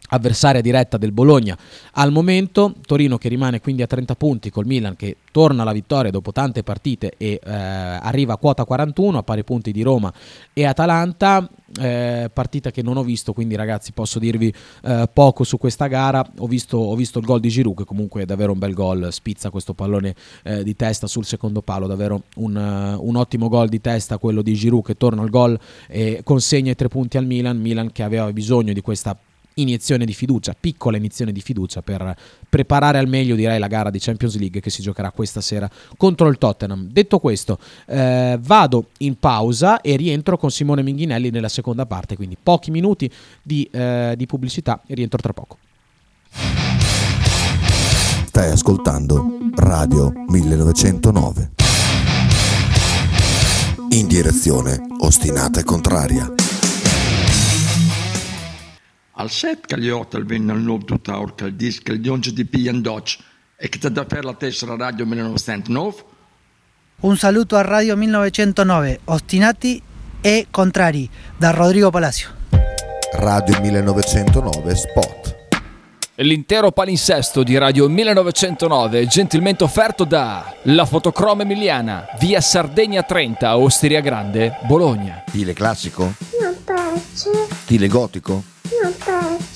avversaria diretta del Bologna. Al momento, Torino che rimane quindi a 30 punti col Milan che torna alla vittoria dopo tante partite e eh, arriva a quota 41 a pari punti di Roma e Atalanta eh, partita che non ho visto quindi ragazzi posso dirvi eh, poco su questa gara. Ho visto, ho visto, il gol di Giroud che comunque è davvero un bel gol spizza questo pallone eh, di testa sul secondo palo davvero un, un, ottimo gol di testa quello di Giroud che torna al gol e consegna i tre punti al Milan. Milan che aveva bisogno di questa iniezione di fiducia, piccola iniezione di fiducia per preparare al meglio direi la gara di Champions League che si giocherà questa sera contro il Tottenham. Detto questo, eh, vado in pausa e rientro con Simone Minghinelli nella seconda parte, quindi pochi minuti di, eh, di pubblicità e rientro tra poco. Stai ascoltando Radio 1909. In direzione ostinata e contraria. Al set che gli hotel venne al nuovo tuttaur che il disco il dionge di Pian Dodge e che da per la tessera Radio 1909 Un saluto a Radio 1909, ostinati e contrari, da Rodrigo Palacio. Radio 1909 Spot. L'intero palinsesto di Radio 1909 gentilmente offerto da La Fotocroma Emiliana, via Sardegna 30, Osteria Grande, Bologna. Stile classico? Non piace, Stile gotico?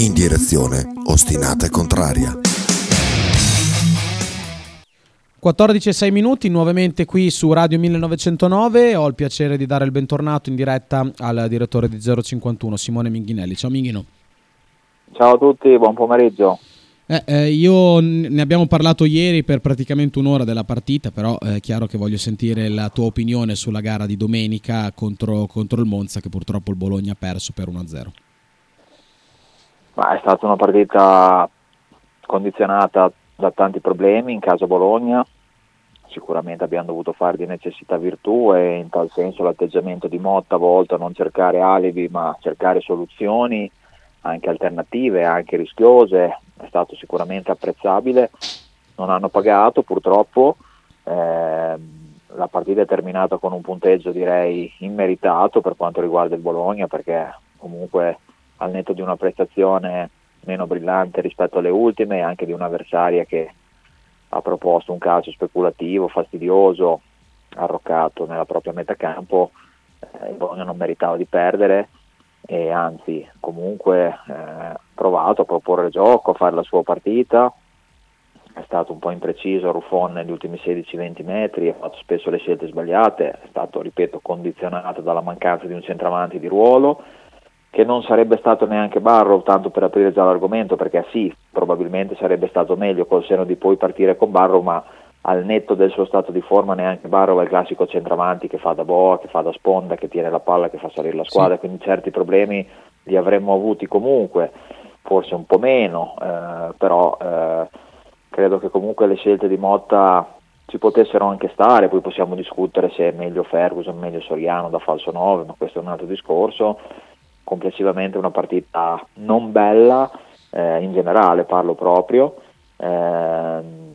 In direzione ostinata e contraria. 14 e 6 minuti, nuovamente qui su Radio 1909. Ho il piacere di dare il bentornato in diretta al direttore di 051, Simone Minghinelli. Ciao Minghino. Ciao a tutti, buon pomeriggio. Eh, eh, io ne abbiamo parlato ieri per praticamente un'ora della partita, però è chiaro che voglio sentire la tua opinione sulla gara di domenica contro, contro il Monza, che purtroppo il Bologna ha perso per 1-0. Ma è stata una partita condizionata da tanti problemi in casa Bologna. Sicuramente abbiamo dovuto fare di necessità virtù e in tal senso l'atteggiamento di Motta a volte non cercare alibi ma cercare soluzioni anche alternative, anche rischiose, è stato sicuramente apprezzabile. Non hanno pagato purtroppo, eh, la partita è terminata con un punteggio direi immeritato per quanto riguarda il Bologna perché comunque al netto di una prestazione meno brillante rispetto alle ultime e anche di un'avversaria che ha proposto un calcio speculativo, fastidioso, arroccato nella propria metà campo, eh, il Bologna non meritava di perdere e anzi comunque ha eh, provato a proporre gioco, a fare la sua partita, è stato un po' impreciso Ruffon negli ultimi 16-20 metri, ha fatto spesso le scelte sbagliate, è stato, ripeto, condizionato dalla mancanza di un centravanti di ruolo, che non sarebbe stato neanche Barrow, tanto per aprire già l'argomento, perché sì, probabilmente sarebbe stato meglio col seno di poi partire con Barrow, ma al netto del suo stato di forma neanche Barrow è il classico centravanti che fa da boa, che fa da sponda, che tiene la palla, che fa salire la squadra, sì. quindi certi problemi li avremmo avuti comunque, forse un po' meno, eh, però eh, credo che comunque le scelte di Motta ci potessero anche stare, poi possiamo discutere se è meglio Ferguson, meglio Soriano da falso 9, ma questo è un altro discorso complessivamente una partita non bella, eh, in generale parlo proprio, eh,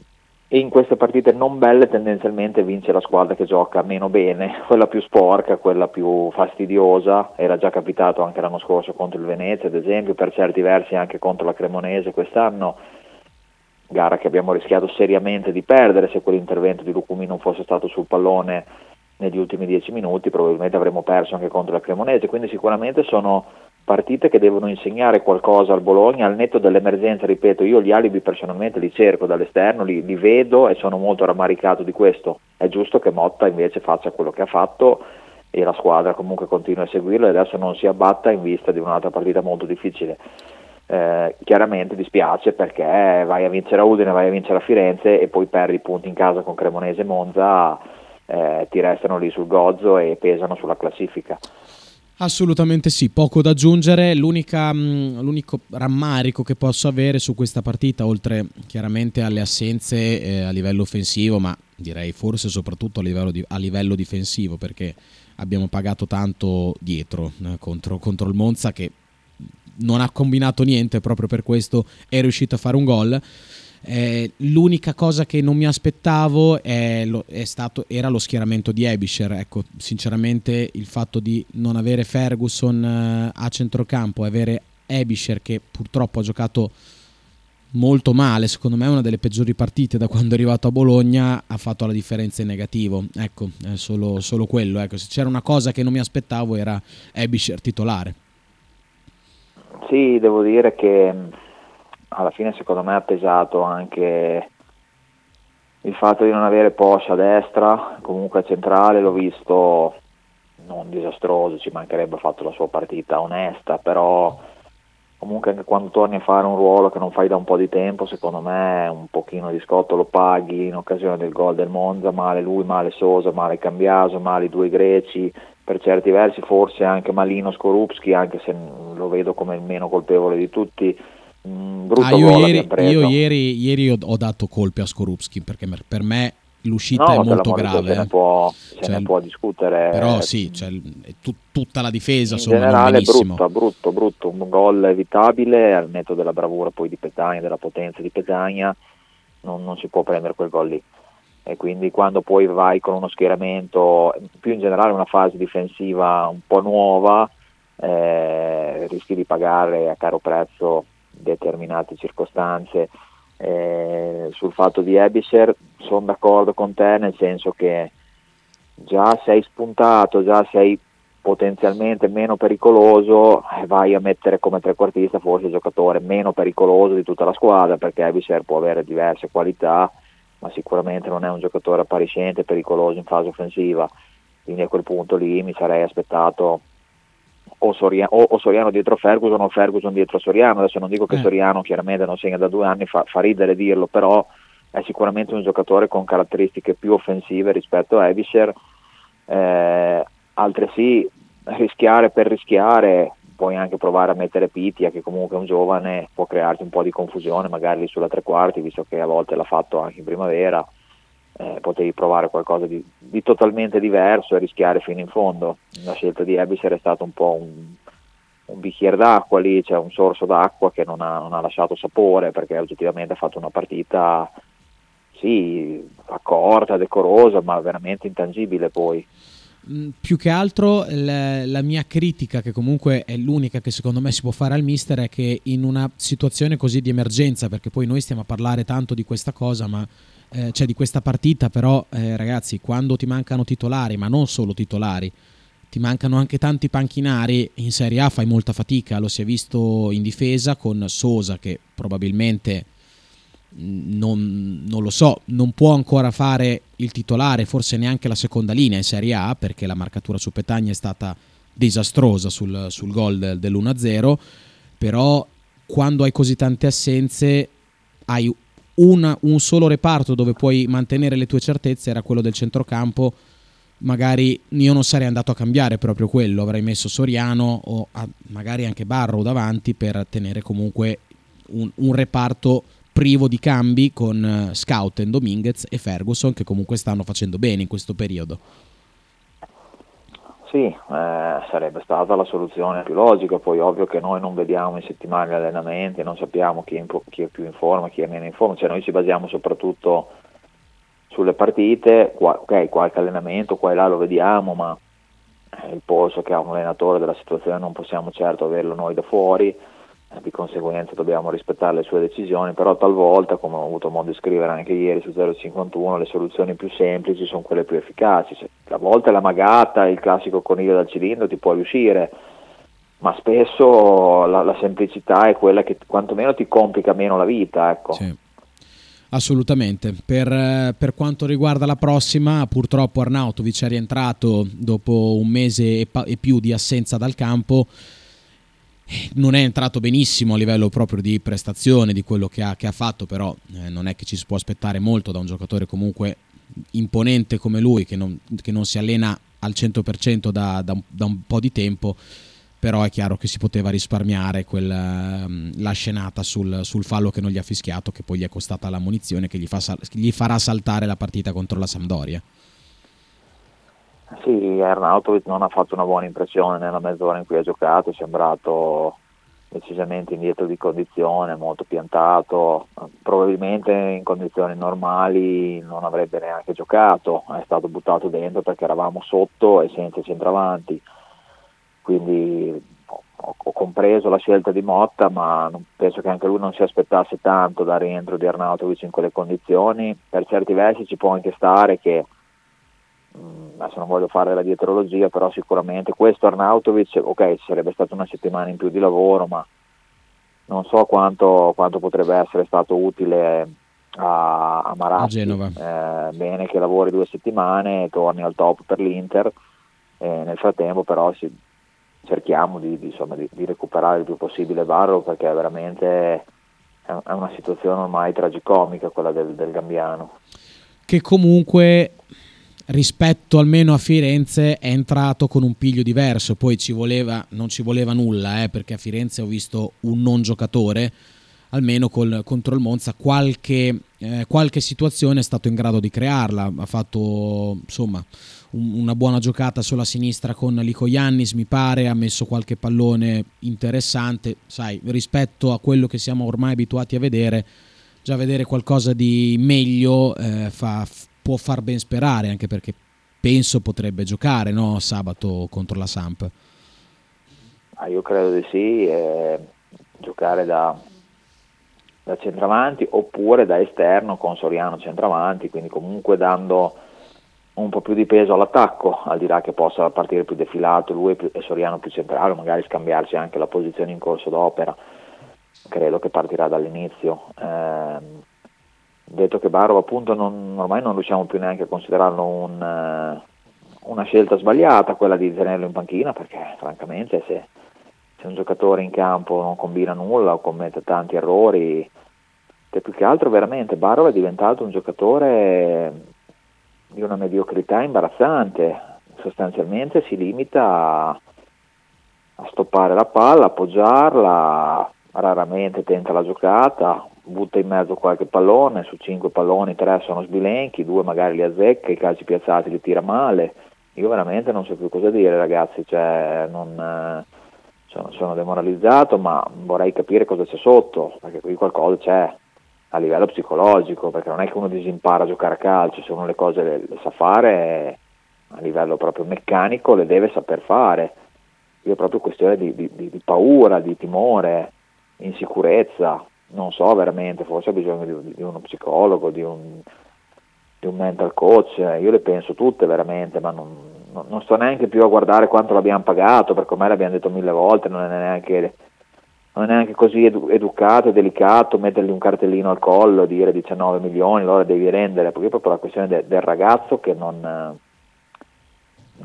e in queste partite non belle tendenzialmente vince la squadra che gioca meno bene, [LAUGHS] quella più sporca, quella più fastidiosa, era già capitato anche l'anno scorso contro il Venezia ad esempio, per certi versi anche contro la Cremonese quest'anno, gara che abbiamo rischiato seriamente di perdere se quell'intervento di Lucumi non fosse stato sul pallone negli ultimi dieci minuti probabilmente avremmo perso anche contro la Cremonese, quindi sicuramente sono partite che devono insegnare qualcosa al Bologna, al netto dell'emergenza, ripeto, io gli alibi personalmente li cerco dall'esterno, li, li vedo e sono molto rammaricato di questo, è giusto che Motta invece faccia quello che ha fatto e la squadra comunque continua a seguirlo e adesso non si abbatta in vista di un'altra partita molto difficile. Eh, chiaramente dispiace perché vai a vincere a Udine, vai a vincere a Firenze e poi perdi punti in casa con Cremonese e Monza eh, ti restano lì sul gozzo e pesano sulla classifica. Assolutamente sì, poco da aggiungere. Mh, l'unico rammarico che posso avere su questa partita, oltre chiaramente alle assenze eh, a livello offensivo, ma direi forse soprattutto a livello, di, a livello difensivo, perché abbiamo pagato tanto dietro eh, contro, contro il Monza che non ha combinato niente, proprio per questo è riuscito a fare un gol. Eh, l'unica cosa che non mi aspettavo è lo, è stato, era lo schieramento di Ebisher. Ecco, sinceramente il fatto di non avere Ferguson eh, a centrocampo e avere Ebisher che purtroppo ha giocato molto male, secondo me è una delle peggiori partite da quando è arrivato a Bologna, ha fatto la differenza in negativo. Ecco, è solo, solo quello. Ecco, se c'era una cosa che non mi aspettavo era Ebisher titolare. Sì, devo dire che alla fine secondo me ha pesato anche il fatto di non avere Porsche a destra, comunque a centrale l'ho visto non disastroso, ci mancherebbe fatto la sua partita onesta, però comunque anche quando torni a fare un ruolo che non fai da un po' di tempo, secondo me un pochino di scotto lo paghi in occasione del gol del Monza, male lui, male Sosa, male Cambiaso, male i due greci, per certi versi forse anche Malino Skorupski, anche se lo vedo come il meno colpevole di tutti, Mm, brutto ah, io, ieri, io ieri, ieri ho, ho, dato colpe a Skorupski perché per me l'uscita no, è molto grave. Se ne può, se cioè, ne può discutere. Però sì, cioè, tu, tutta la difesa in insomma, generale brutto, brutto, brutto, un gol evitabile al netto della bravura poi di Petagna, della potenza di Petagna, non, non si può prendere quel gol lì. E quindi quando poi vai con uno schieramento, più in generale una fase difensiva un po' nuova, eh, rischi di pagare a caro prezzo determinate circostanze. Eh, sul fatto di Ebisher sono d'accordo con te nel senso che già sei spuntato, già sei potenzialmente meno pericoloso, eh, vai a mettere come trequartista forse il giocatore meno pericoloso di tutta la squadra perché Ebisher può avere diverse qualità, ma sicuramente non è un giocatore appariscente, pericoloso in fase offensiva. Quindi a quel punto lì mi sarei aspettato o Soriano, o, o Soriano, dietro Ferguson o Ferguson dietro Soriano. Adesso non dico che eh. Soriano chiaramente non segna da due anni, fa, fa, ridere dirlo, però è sicuramente un giocatore con caratteristiche più offensive rispetto a Evisher. Eh, altresì rischiare per rischiare, puoi anche provare a mettere Pitia che comunque è un giovane, può crearti un po' di confusione magari sulla tre quarti, visto che a volte l'ha fatto anche in primavera eh, potevi provare qualcosa di, di, totalmente diverso e rischiare fino in fondo. La scelta di Ebis è stata un po' un, un bicchiere d'acqua lì, c'è un sorso d'acqua che non ha, non ha, lasciato sapore perché oggettivamente ha fatto una partita sì, accorta, decorosa, ma veramente intangibile poi. Mm, più che altro la, mia critica, che comunque è l'unica che secondo me si può fare al mister, è che in una situazione così di emergenza, perché poi noi stiamo a parlare tanto di questa cosa, ma eh, cioè di questa partita, però eh, ragazzi, quando ti mancano titolari, ma non solo titolari, ti mancano anche tanti panchinari, in Serie A fai molta fatica, lo si è visto in difesa con Sosa che probabilmente non, non, lo so, non può ancora fare il titolare, forse neanche la seconda linea in Serie A, perché la marcatura su Petagna è stata disastrosa sul, sul gol del, dell'1-0, però quando hai così tante assenze hai una, un solo reparto dove puoi mantenere le tue certezze, era quello del centrocampo, magari io non sarei andato a cambiare proprio quello, avrei messo Soriano o magari anche Barro davanti per tenere comunque un, un reparto privo di cambi con eh, Scouten, Dominguez e Ferguson che comunque stanno facendo bene in questo periodo. Sì, eh, sarebbe stata la soluzione più logica, poi ovvio che noi non vediamo in settimana gli allenamenti, non sappiamo chi è, chi è più in forma, chi è meno in forma, cioè noi ci basiamo soprattutto sulle partite, ok, qualche allenamento qua e là lo vediamo, ma il polso che ha un allenatore della situazione non possiamo certo averlo noi da fuori di conseguenza dobbiamo rispettare le sue decisioni, però talvolta, come ho avuto modo di scrivere anche ieri su 051, le soluzioni più semplici sono quelle più efficaci. a volte la magata, il classico coniglio dal cilindro ti può riuscire, ma spesso la, la, semplicità è quella che quantomeno ti complica meno la vita. Ecco. Sì. Assolutamente. Per, per, quanto riguarda la prossima, purtroppo Arnautovic è rientrato dopo un mese e, pa- e più di assenza dal campo non è entrato benissimo a livello proprio di prestazione di quello che ha, che ha fatto, però eh, non è che ci si può aspettare molto da un giocatore comunque imponente come lui, che non, che non si allena al 100% da, da, un, da, un, po' di tempo, però è chiaro che si poteva risparmiare quel, la scenata sul, sul, fallo che non gli ha fischiato, che poi gli è costata la munizione, che gli, fa, gli farà saltare la partita contro la Sampdoria. Sì, Arnautovic non ha fatto una buona impressione nella mezz'ora in cui ha giocato, è sembrato decisamente indietro di condizione, molto piantato, probabilmente in condizioni normali non avrebbe neanche giocato, è stato buttato dentro perché eravamo sotto e senza centravanti, quindi ho compreso la scelta di Motta, ma penso che anche lui non si aspettasse tanto dal rientro di Arnautovic in quelle condizioni, per certi versi ci può anche stare che adesso non voglio fare la dietrologia, però sicuramente questo Arnautovic, ok, sarebbe stata una settimana in più di lavoro, ma non so quanto, quanto potrebbe essere stato utile a, a Marazzi. A eh, bene che lavori due settimane, torni al top per l'Inter, e nel frattempo però si, cerchiamo di, di, insomma, di, di, recuperare il più possibile Barro perché veramente è, è una situazione ormai tragicomica quella del, del Gambiano. Che comunque rispetto almeno a Firenze è entrato con un piglio diverso, poi ci voleva, non ci voleva nulla, eh, perché a Firenze ho visto un non giocatore, almeno col, contro il Monza. Qualche, eh, qualche, situazione è stato in grado di crearla, ha fatto insomma un, una buona giocata sulla sinistra con Lico Iannis mi pare, ha messo qualche pallone interessante, sai, rispetto a quello che siamo ormai abituati a vedere, già vedere qualcosa di meglio eh, fa può far ben sperare, anche perché penso potrebbe giocare no? sabato contro la Samp. Ah, io credo di sì, eh, giocare da, da centravanti oppure da esterno con Soriano centravanti, quindi comunque dando un po' più di peso all'attacco, al di là che possa partire più defilato lui e Soriano più centrale, magari scambiarsi anche la posizione in corso d'opera. Credo che partirà dall'inizio. Eh, detto che Barro appunto non, ormai non riusciamo più neanche a considerarlo un, uh, una scelta sbagliata quella di tenerlo in panchina perché francamente se, se, un giocatore in campo non combina nulla o commette tanti errori che più che altro veramente Barro è diventato un giocatore di una mediocrità imbarazzante. Sostanzialmente si limita a, a stoppare la palla, appoggiarla raramente tenta la giocata butta in mezzo qualche pallone, su cinque palloni tre sono sbilenchi, due magari li azzecca, i calci piazzati li tira male. Io veramente non so più cosa dire ragazzi, cioè, non, eh, sono, sono, demoralizzato ma vorrei capire cosa c'è sotto, perché qui qualcosa c'è. a livello psicologico, perché non è che uno disimpara a giocare a calcio, se uno le cose le, le sa fare a livello proprio meccanico le deve saper fare. Io proprio questione di, di, di paura, di timore, insicurezza, non so veramente, forse ha bisogno di, di uno psicologo, di un, di un, mental coach, io le penso tutte veramente, ma non, non, non, sto neanche più a guardare quanto l'abbiamo pagato, perché ormai l'abbiamo detto mille volte, non è neanche, non è neanche così edu- educato e delicato mettergli un cartellino al collo, dire 19 milioni, allora devi rendere, perché è proprio la questione de- del ragazzo che non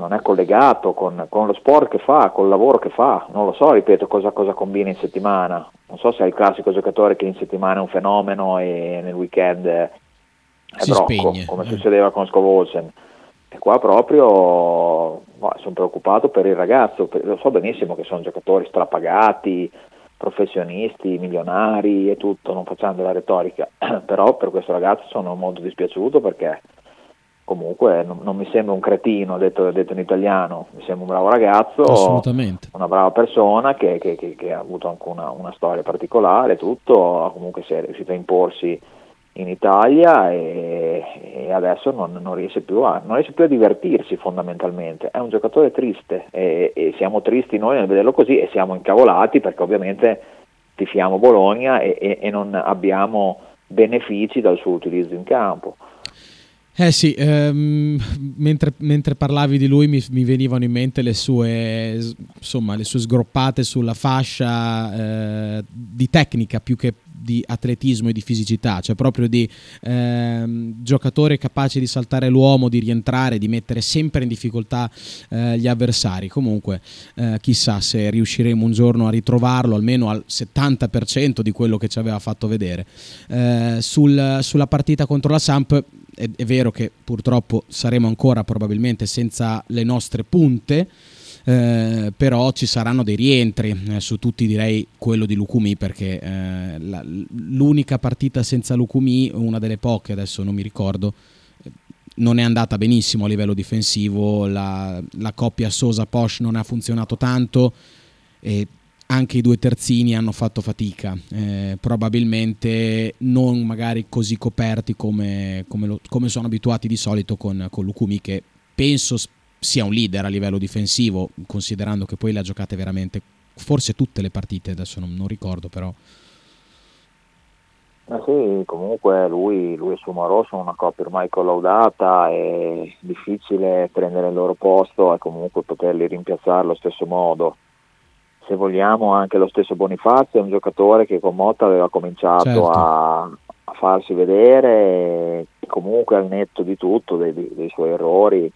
non è collegato con, con, lo sport che fa, col lavoro che fa, non lo so, ripeto, cosa, cosa, combina in settimana, non so se è il classico giocatore che in settimana è un fenomeno e nel weekend è si brocco, spegne. come eh. succedeva con Scovolsen. E qua proprio boh, sono preoccupato per il ragazzo, per, lo so benissimo che sono giocatori strapagati, professionisti, milionari e tutto, non facciamo della retorica, [CLEARS THROAT] però per questo ragazzo sono molto dispiaciuto perché comunque non, non, mi sembra un cretino, detto, detto, in italiano, mi sembra un bravo ragazzo, Assolutamente. una brava persona che, che, che, che ha avuto anche una, una, storia particolare, tutto, comunque si è riuscito a imporsi in Italia e, e adesso non, non, riesce a, non, riesce più a, divertirsi fondamentalmente, è un giocatore triste e, e, siamo tristi noi nel vederlo così e siamo incavolati perché ovviamente tifiamo Bologna e, e non abbiamo benefici dal suo utilizzo in campo. Eh sì, ehm, mentre, mentre, parlavi di lui mi, mi, venivano in mente le sue, insomma, le sue sgroppate sulla fascia eh, di tecnica più che di atletismo e di fisicità, cioè proprio di ehm, giocatore capace di saltare l'uomo, di rientrare, di mettere sempre in difficoltà eh, gli avversari. Comunque, eh, chissà se riusciremo un giorno a ritrovarlo almeno al 70% di quello che ci aveva fatto vedere. Eh, sul, sulla partita contro la Samp è, è vero che purtroppo saremo ancora probabilmente senza le nostre punte. Eh, però ci saranno dei rientri eh, su tutti direi quello di Lucumi perché eh, la, l'unica partita senza Lucumi una delle poche adesso non mi ricordo non è andata benissimo a livello difensivo la, la coppia Sosa-Posh non ha funzionato tanto e anche i due terzini hanno fatto fatica, eh, probabilmente non magari così coperti come, come, lo, come sono abituati di solito con, con Lukumi che penso sia un leader a livello difensivo, considerando che poi le ha giocate veramente, forse tutte le partite, adesso non, non ricordo però. Ma sì, comunque lui, lui e Sumarò sono una coppia ormai collaudata, è difficile prendere il loro posto e comunque poterli rimpiazzare allo stesso modo se vogliamo anche lo stesso Bonifazio è un giocatore che con Motta aveva cominciato certo. a, a, farsi vedere comunque al netto di tutto, dei, dei, suoi errori,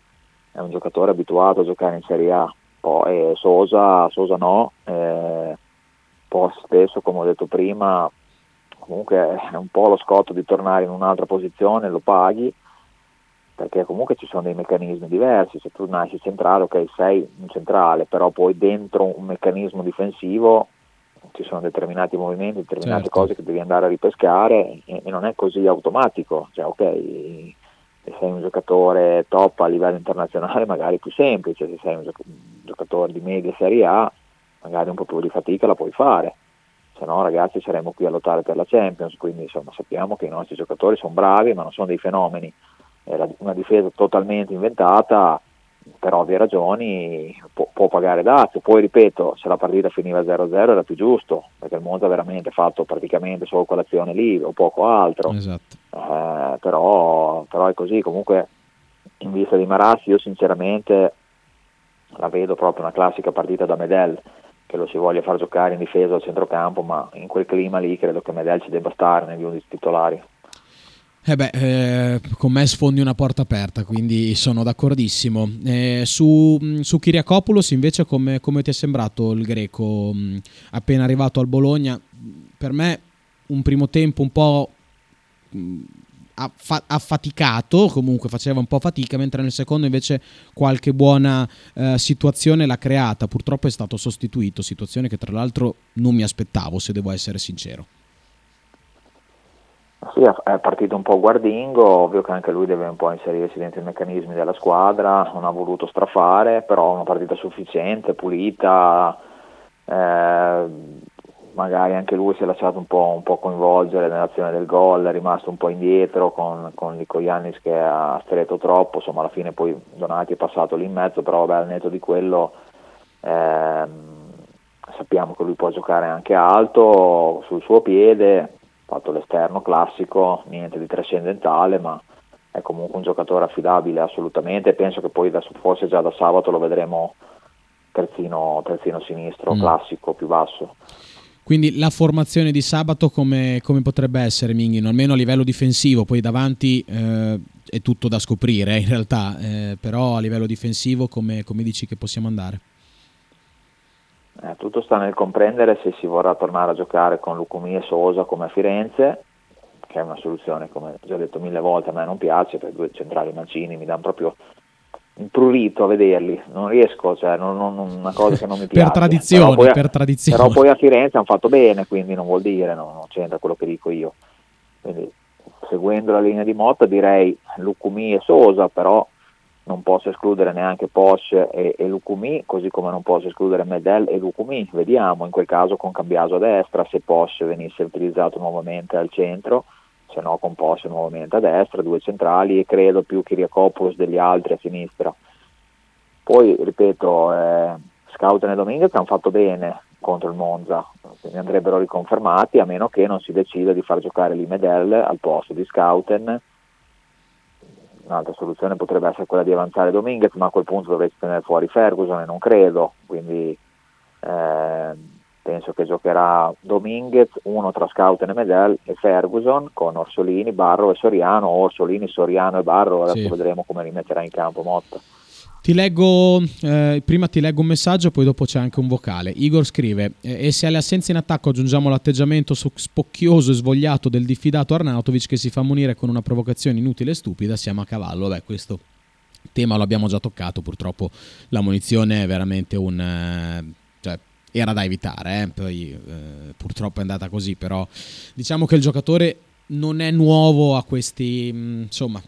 è un giocatore abituato a giocare in Serie A. Poi eh, Sosa, Sosa no, eh, poi stesso come ho detto prima, comunque è un po' lo scotto di tornare in un'altra posizione, lo paghi perché comunque ci sono dei meccanismi diversi, se tu nasci centrale, ok, sei un centrale, però poi dentro un meccanismo difensivo ci sono determinati movimenti, determinate certo. cose che devi andare a ripescare e, e, non è così automatico, cioè ok, se sei un giocatore top a livello internazionale magari è più semplice, se sei un, gioc- un giocatore di media serie A magari un po' più di fatica la puoi fare, se no ragazzi saremo qui a lottare per la Champions, quindi insomma sappiamo che i nostri giocatori sono bravi ma non sono dei fenomeni una difesa totalmente inventata, per ovvie ragioni può, può, pagare dazio. Poi ripeto, se la partita finiva 0-0 era più giusto, perché il Monza ha veramente fatto praticamente solo quell'azione lì o poco altro. Esatto. Eh, però, però, è così, comunque in vista di Marassi io sinceramente la vedo proprio una classica partita da Medel che lo si voglia far giocare in difesa al centrocampo, ma in quel clima lì credo che Medel ci debba stare negli 11 titolari. Eh beh, eh, con me sfondi una porta aperta, quindi sono d'accordissimo. Eh, su, su Kiriakopoulos invece come, come, ti è sembrato il greco mh, appena arrivato al Bologna? Per me un primo tempo un po' mh, affaticato, comunque faceva un po' fatica, mentre nel secondo invece qualche buona eh, situazione l'ha creata. Purtroppo è stato sostituito, situazione che tra l'altro non mi aspettavo, se devo essere sincero. Sì, è partito un po' guardingo, ovvio che anche lui deve un po' inserirsi dentro i meccanismi della squadra, non ha voluto strafare, però una partita sufficiente, pulita, eh, magari anche lui si è lasciato un po', un po coinvolgere nell'azione del gol, è rimasto un po' indietro con, con Nico Iannis che ha stretto troppo, insomma alla fine poi Donati è passato lì in mezzo, però vabbè, al netto di quello ehm, sappiamo che lui può giocare anche alto, sul suo piede, fatto l'esterno classico, niente di trascendentale, ma è comunque un giocatore affidabile assolutamente penso che poi da, forse già da sabato lo vedremo terzino, terzino sinistro, mm. classico, più basso. Quindi la formazione di sabato come, come potrebbe essere Minghino, almeno a livello difensivo, poi davanti eh, è tutto da scoprire in realtà, eh, però a livello difensivo come, come dici che possiamo andare? Eh, tutto sta nel comprendere se si vorrà tornare a giocare con Lucumi e Sosa come a Firenze, che è una soluzione, come ho già detto mille volte, a me non piace, per due centrali mancini mi danno proprio imprurito a vederli, non riesco, cioè non, non, una cosa che non mi [LAUGHS] piace. per tradizione, però per tradizione. Però poi a Firenze hanno fatto bene, quindi non vuol dire, no, non c'entra quello che dico io. Quindi, seguendo la linea di Motta direi Lucumi e Sosa, però non posso escludere neanche Posch e, e Lucumi, così come non posso escludere Medel e Lucumi. Vediamo in quel caso con Cambiaso a destra se Posch venisse utilizzato nuovamente al centro se no composto nuovamente a destra, due centrali e credo più Kiriakopoulos degli altri a sinistra. Poi, ripeto, eh, Scouten e Dominguez hanno fatto bene contro il Monza, quindi andrebbero riconfermati a meno che non si decida di far giocare l'Imedel al posto di Scouten. Un'altra soluzione potrebbe essere quella di avanzare Dominguez, ma a quel punto dovresti tenere fuori Ferguson e non credo, quindi eh, penso che giocherà Dominguez, uno tra Scouten e Medel e Ferguson con Orsolini, Barro e Soriano, Orsolini, Soriano e Barro, adesso sì. vedremo come rimetterà in campo Motta. Ti leggo, eh, prima ti leggo un messaggio, poi dopo c'è anche un vocale. Igor scrive: E se alle assenze in attacco aggiungiamo l'atteggiamento spocchioso e svogliato del diffidato Arnautovic che si fa munire con una provocazione inutile e stupida, siamo a cavallo. Beh, questo tema lo abbiamo già toccato. Purtroppo la munizione è veramente un. Eh, cioè, era da evitare, eh? poi eh, purtroppo è andata così, però diciamo che il giocatore non è nuovo a questi, mm, insomma,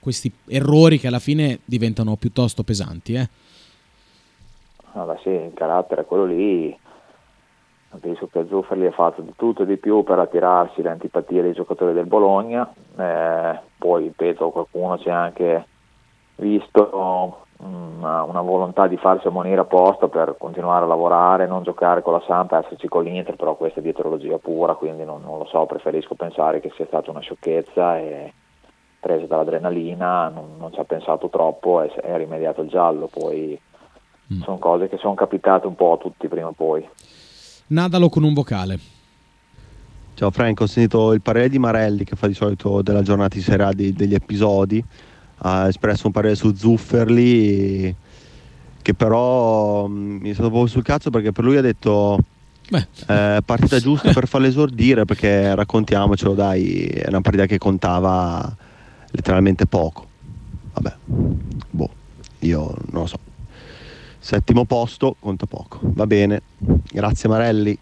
questi errori che alla fine diventano piuttosto pesanti. Eh? Allora, sì, il carattere quello lì. Penso che Zufferli ha fatto di tutto e di più per attirarsi le antipatie dei giocatori del Bologna. Eh, poi, ripeto, qualcuno si è anche visto una, una, volontà di farsi ammonire apposta per continuare a lavorare, non giocare con la Sampa, esserci con l'Inter, però questa è dietrologia pura, quindi non, non, lo so, preferisco pensare che sia stata una sciocchezza e presa dall'adrenalina, non, non ci ha pensato troppo e è rimediato il giallo, poi mm. sono cose che sono capitate un po' a tutti prima o poi. Nadalo con un vocale. Ciao Franco, ho sentito il parere di Marelli che fa di solito della giornata di sera degli episodi ha espresso un parere su Zufferli che però mm, mi è stato un po' sul cazzo perché per lui ha detto eh, partita giusta per farlo esordire perché raccontiamocelo dai è una partita che contava letteralmente poco. Vabbè boh io non lo so. Settimo posto conta poco. Va bene. Grazie Marelli.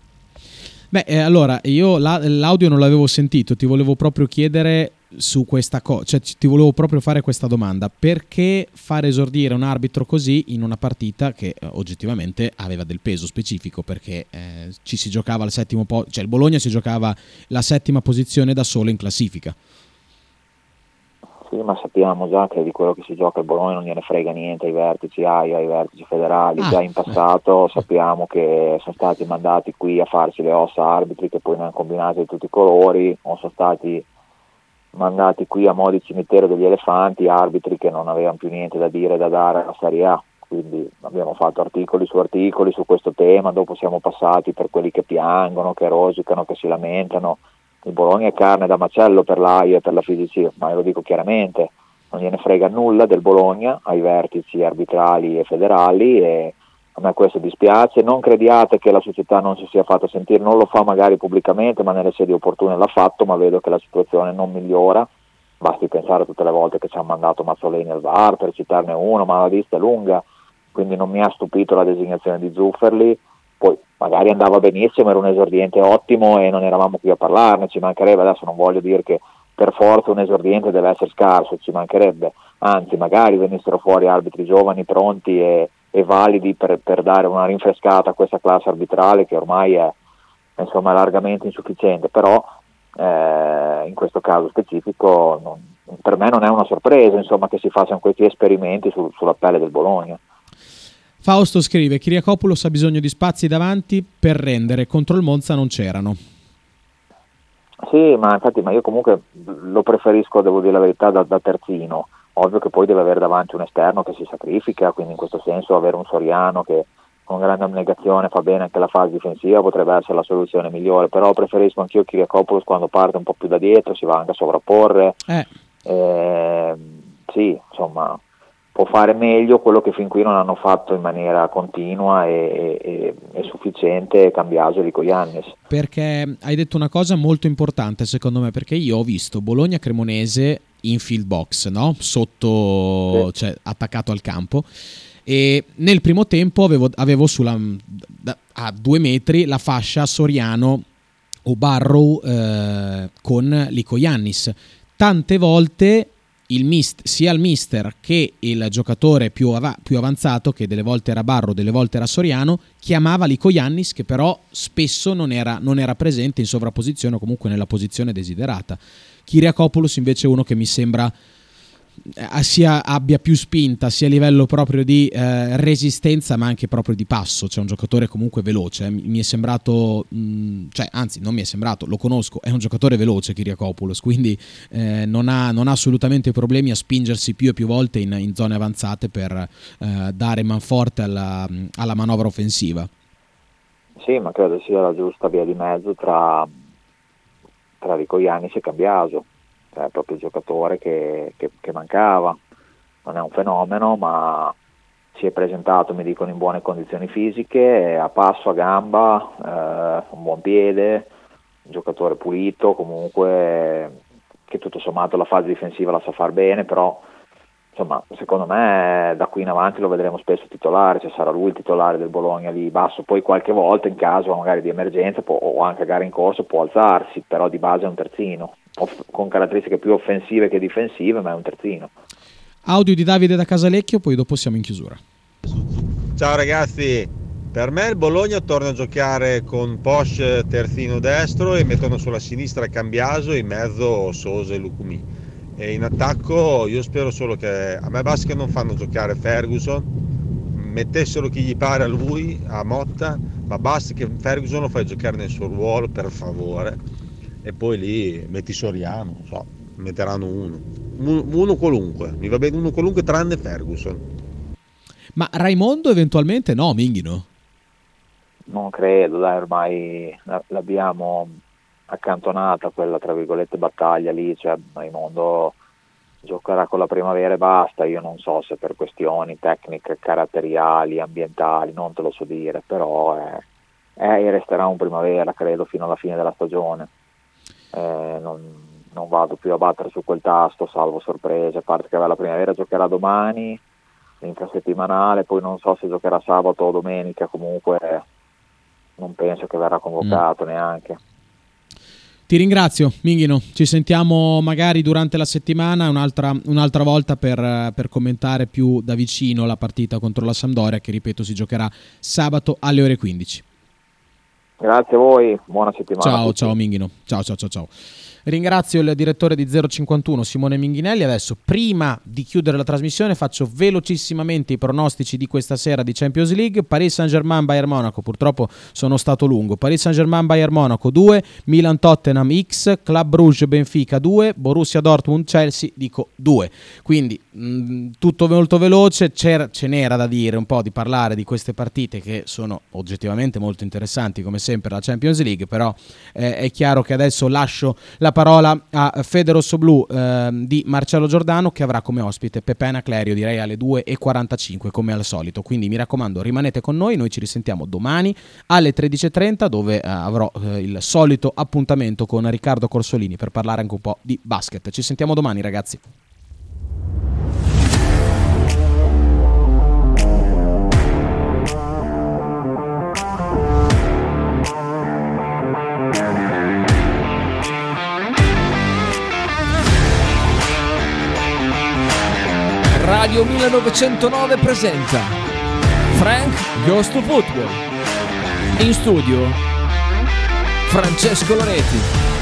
Beh, eh, allora io la, l'audio non l'avevo sentito, ti volevo proprio chiedere su questa cosa, cioè ti volevo proprio fare questa domanda, perché far esordire un arbitro così in una partita che eh, oggettivamente aveva del peso specifico, perché eh, ci si giocava al settimo posto, cioè il Bologna si giocava la settima posizione da solo in classifica. Sì, ma sappiamo già che di quello che si gioca il Bologna non gliene frega niente ai vertici AIA, ai vertici federali. Ah. Già in passato sappiamo che sono stati mandati qui a farsi le ossa arbitri che poi ne hanno combinate di tutti i colori, o sono stati mandati qui a mo' di cimitero degli elefanti arbitri che non avevano più niente da dire da dare alla Serie A. Quindi abbiamo fatto articoli su articoli su questo tema, dopo siamo passati per quelli che piangono, che rosicano, che si lamentano. Il Bologna è carne da macello per l'AIA e per la FIGC, ma lo dico chiaramente, non gliene frega nulla del Bologna ai vertici arbitrali e federali e a me questo dispiace, non crediate che la società non si sia fatta sentire, non lo fa magari pubblicamente, ma nelle sedi opportune l'ha fatto, ma vedo che la situazione non migliora, basti pensare tutte le volte che ci hanno mandato Mazzolini al VAR per citarne uno, ma la lista è lunga, quindi non mi ha stupito la designazione di Zufferli, poi magari andava benissimo, era un esordiente ottimo e non eravamo qui a parlarne, ci mancherebbe, adesso non voglio dire che per forza un esordiente deve essere scarso, ci mancherebbe, anzi magari venissero fuori arbitri giovani, pronti e, e validi per, per, dare una rinfrescata a questa classe arbitrale che ormai è, insomma largamente insufficiente, però eh, in questo caso specifico non, per me non è una sorpresa insomma, che si facciano questi esperimenti su, sulla pelle del Bologna. Fausto scrive: Kiriakopoulos ha bisogno di spazi davanti per rendere contro il Monza non c'erano. Sì, ma infatti ma io comunque lo preferisco, devo dire la verità, da, da, terzino. Ovvio che poi deve avere davanti un esterno che si sacrifica, quindi in questo senso avere un Soriano che con grande abnegazione fa bene anche la fase difensiva potrebbe essere la soluzione migliore, però preferisco anch'io Kiriakopoulos quando parte un po' più da dietro, si va anche a sovrapporre. Eh. Eh, sì, insomma, può fare meglio quello che fin qui non hanno fatto in maniera continua e, e, e sufficiente Cambiaso e Rico Iannis. Perché hai detto una cosa molto importante secondo me, perché io ho visto Bologna-Cremonese in field box, no? sotto, sì. cioè attaccato al campo. E nel primo tempo avevo, avevo sulla, a due metri la fascia Soriano o Barrow eh, con Lico Iannis. Tante volte mist, sia il mister che il giocatore più, av- più, avanzato, che delle volte era Barro, delle volte era Soriano, chiamava Lico Iannis, che però spesso non era, non era presente in sovrapposizione o comunque nella posizione desiderata. Kiriakopoulos invece è uno che mi sembra sia abbia più spinta sia a livello proprio di eh, resistenza ma anche proprio di passo. Cioè un giocatore comunque veloce eh. mi è sembrato mh, cioè anzi non mi è sembrato lo conosco è un giocatore veloce Kiriakopoulos quindi eh, non, ha, non, ha, assolutamente problemi a spingersi più e più volte in, in zone avanzate per eh, dare manforte alla, alla manovra offensiva. Sì ma credo sia la giusta via di mezzo tra tra Rico Iannis e Cambiaso è proprio il giocatore che, che, che, mancava. Non è un fenomeno, ma si è presentato, mi dicono, in buone condizioni fisiche, a passo, a gamba, eh, un buon piede, un giocatore pulito, comunque che tutto sommato la fase difensiva la sa far bene, però insomma, secondo me da qui in avanti lo vedremo spesso titolare, cioè sarà lui il titolare del Bologna lì basso, poi qualche volta in caso magari di emergenza può, o anche a gara in corso può alzarsi, però di base è un terzino, off- con caratteristiche più offensive che difensive, ma è un terzino. Audio di Davide da Casalecchio, poi dopo siamo in chiusura. Ciao ragazzi, per me il Bologna torna a giocare con Porsche terzino destro e mettono sulla sinistra Cambiaso e in mezzo Sosa e Lucumi e in attacco io spero solo che a me basta che non fanno giocare Ferguson, mettessero chi gli pare a lui, a Motta, ma basta che Ferguson lo fai giocare nel suo ruolo per favore e poi lì metti Soriano, non so, metteranno uno. Uno qualunque, mi va bene uno qualunque tranne Ferguson. Ma Raimondo eventualmente no, Minghino? Non credo, dai, ormai l'abbiamo accantonata quella tra virgolette battaglia lì, cioè Raimondo giocherà con la primavera e basta, io non so se per questioni tecniche, caratteriali, ambientali, non te lo so dire, però è, è resterà un primavera credo fino alla fine della stagione. Eh, non, non, vado più a battere su quel tasto, salvo sorprese, a parte che la primavera giocherà domani, l'infrasettimanale, poi non so se giocherà sabato o domenica, comunque non penso che verrà convocato mm. neanche. Ti ringrazio, Minghino. Ci sentiamo magari durante la settimana un'altra, un'altra volta per, per, commentare più da vicino la partita contro la Sampdoria, che ripeto si giocherà sabato alle ore 15. Grazie a voi, buona settimana. Ciao, ciao Minghino. Ciao, ciao, ciao, ciao. Ringrazio il direttore di 051 Simone Minghinelli. Adesso, prima di chiudere la trasmissione, faccio velocissimamente i pronostici di questa sera di Champions League. Paris Saint-Germain Bayern Monaco, purtroppo sono stato lungo. Paris Saint-Germain Bayern Monaco 2, Milan Tottenham X, Club Rouge Benfica 2, Borussia Dortmund Chelsea dico 2. Quindi mh, tutto molto veloce, C'era, ce n'era da dire un po' di parlare di queste partite che sono oggettivamente molto interessanti come sempre la Champions League, però eh, è chiaro che adesso lascio la parola a Federosso Blu eh, di Marcello Giordano che avrà come ospite Pepena Clerio direi alle 2.45 come al solito. Quindi mi raccomando rimanete con noi, noi ci risentiamo domani alle 13.30 dove eh, avrò eh, il solito appuntamento con Riccardo Corsolini per parlare anche un po' di basket. Ci sentiamo domani ragazzi. Radio 1909 presenta Frank Goes to Football. In studio Francesco Loreti.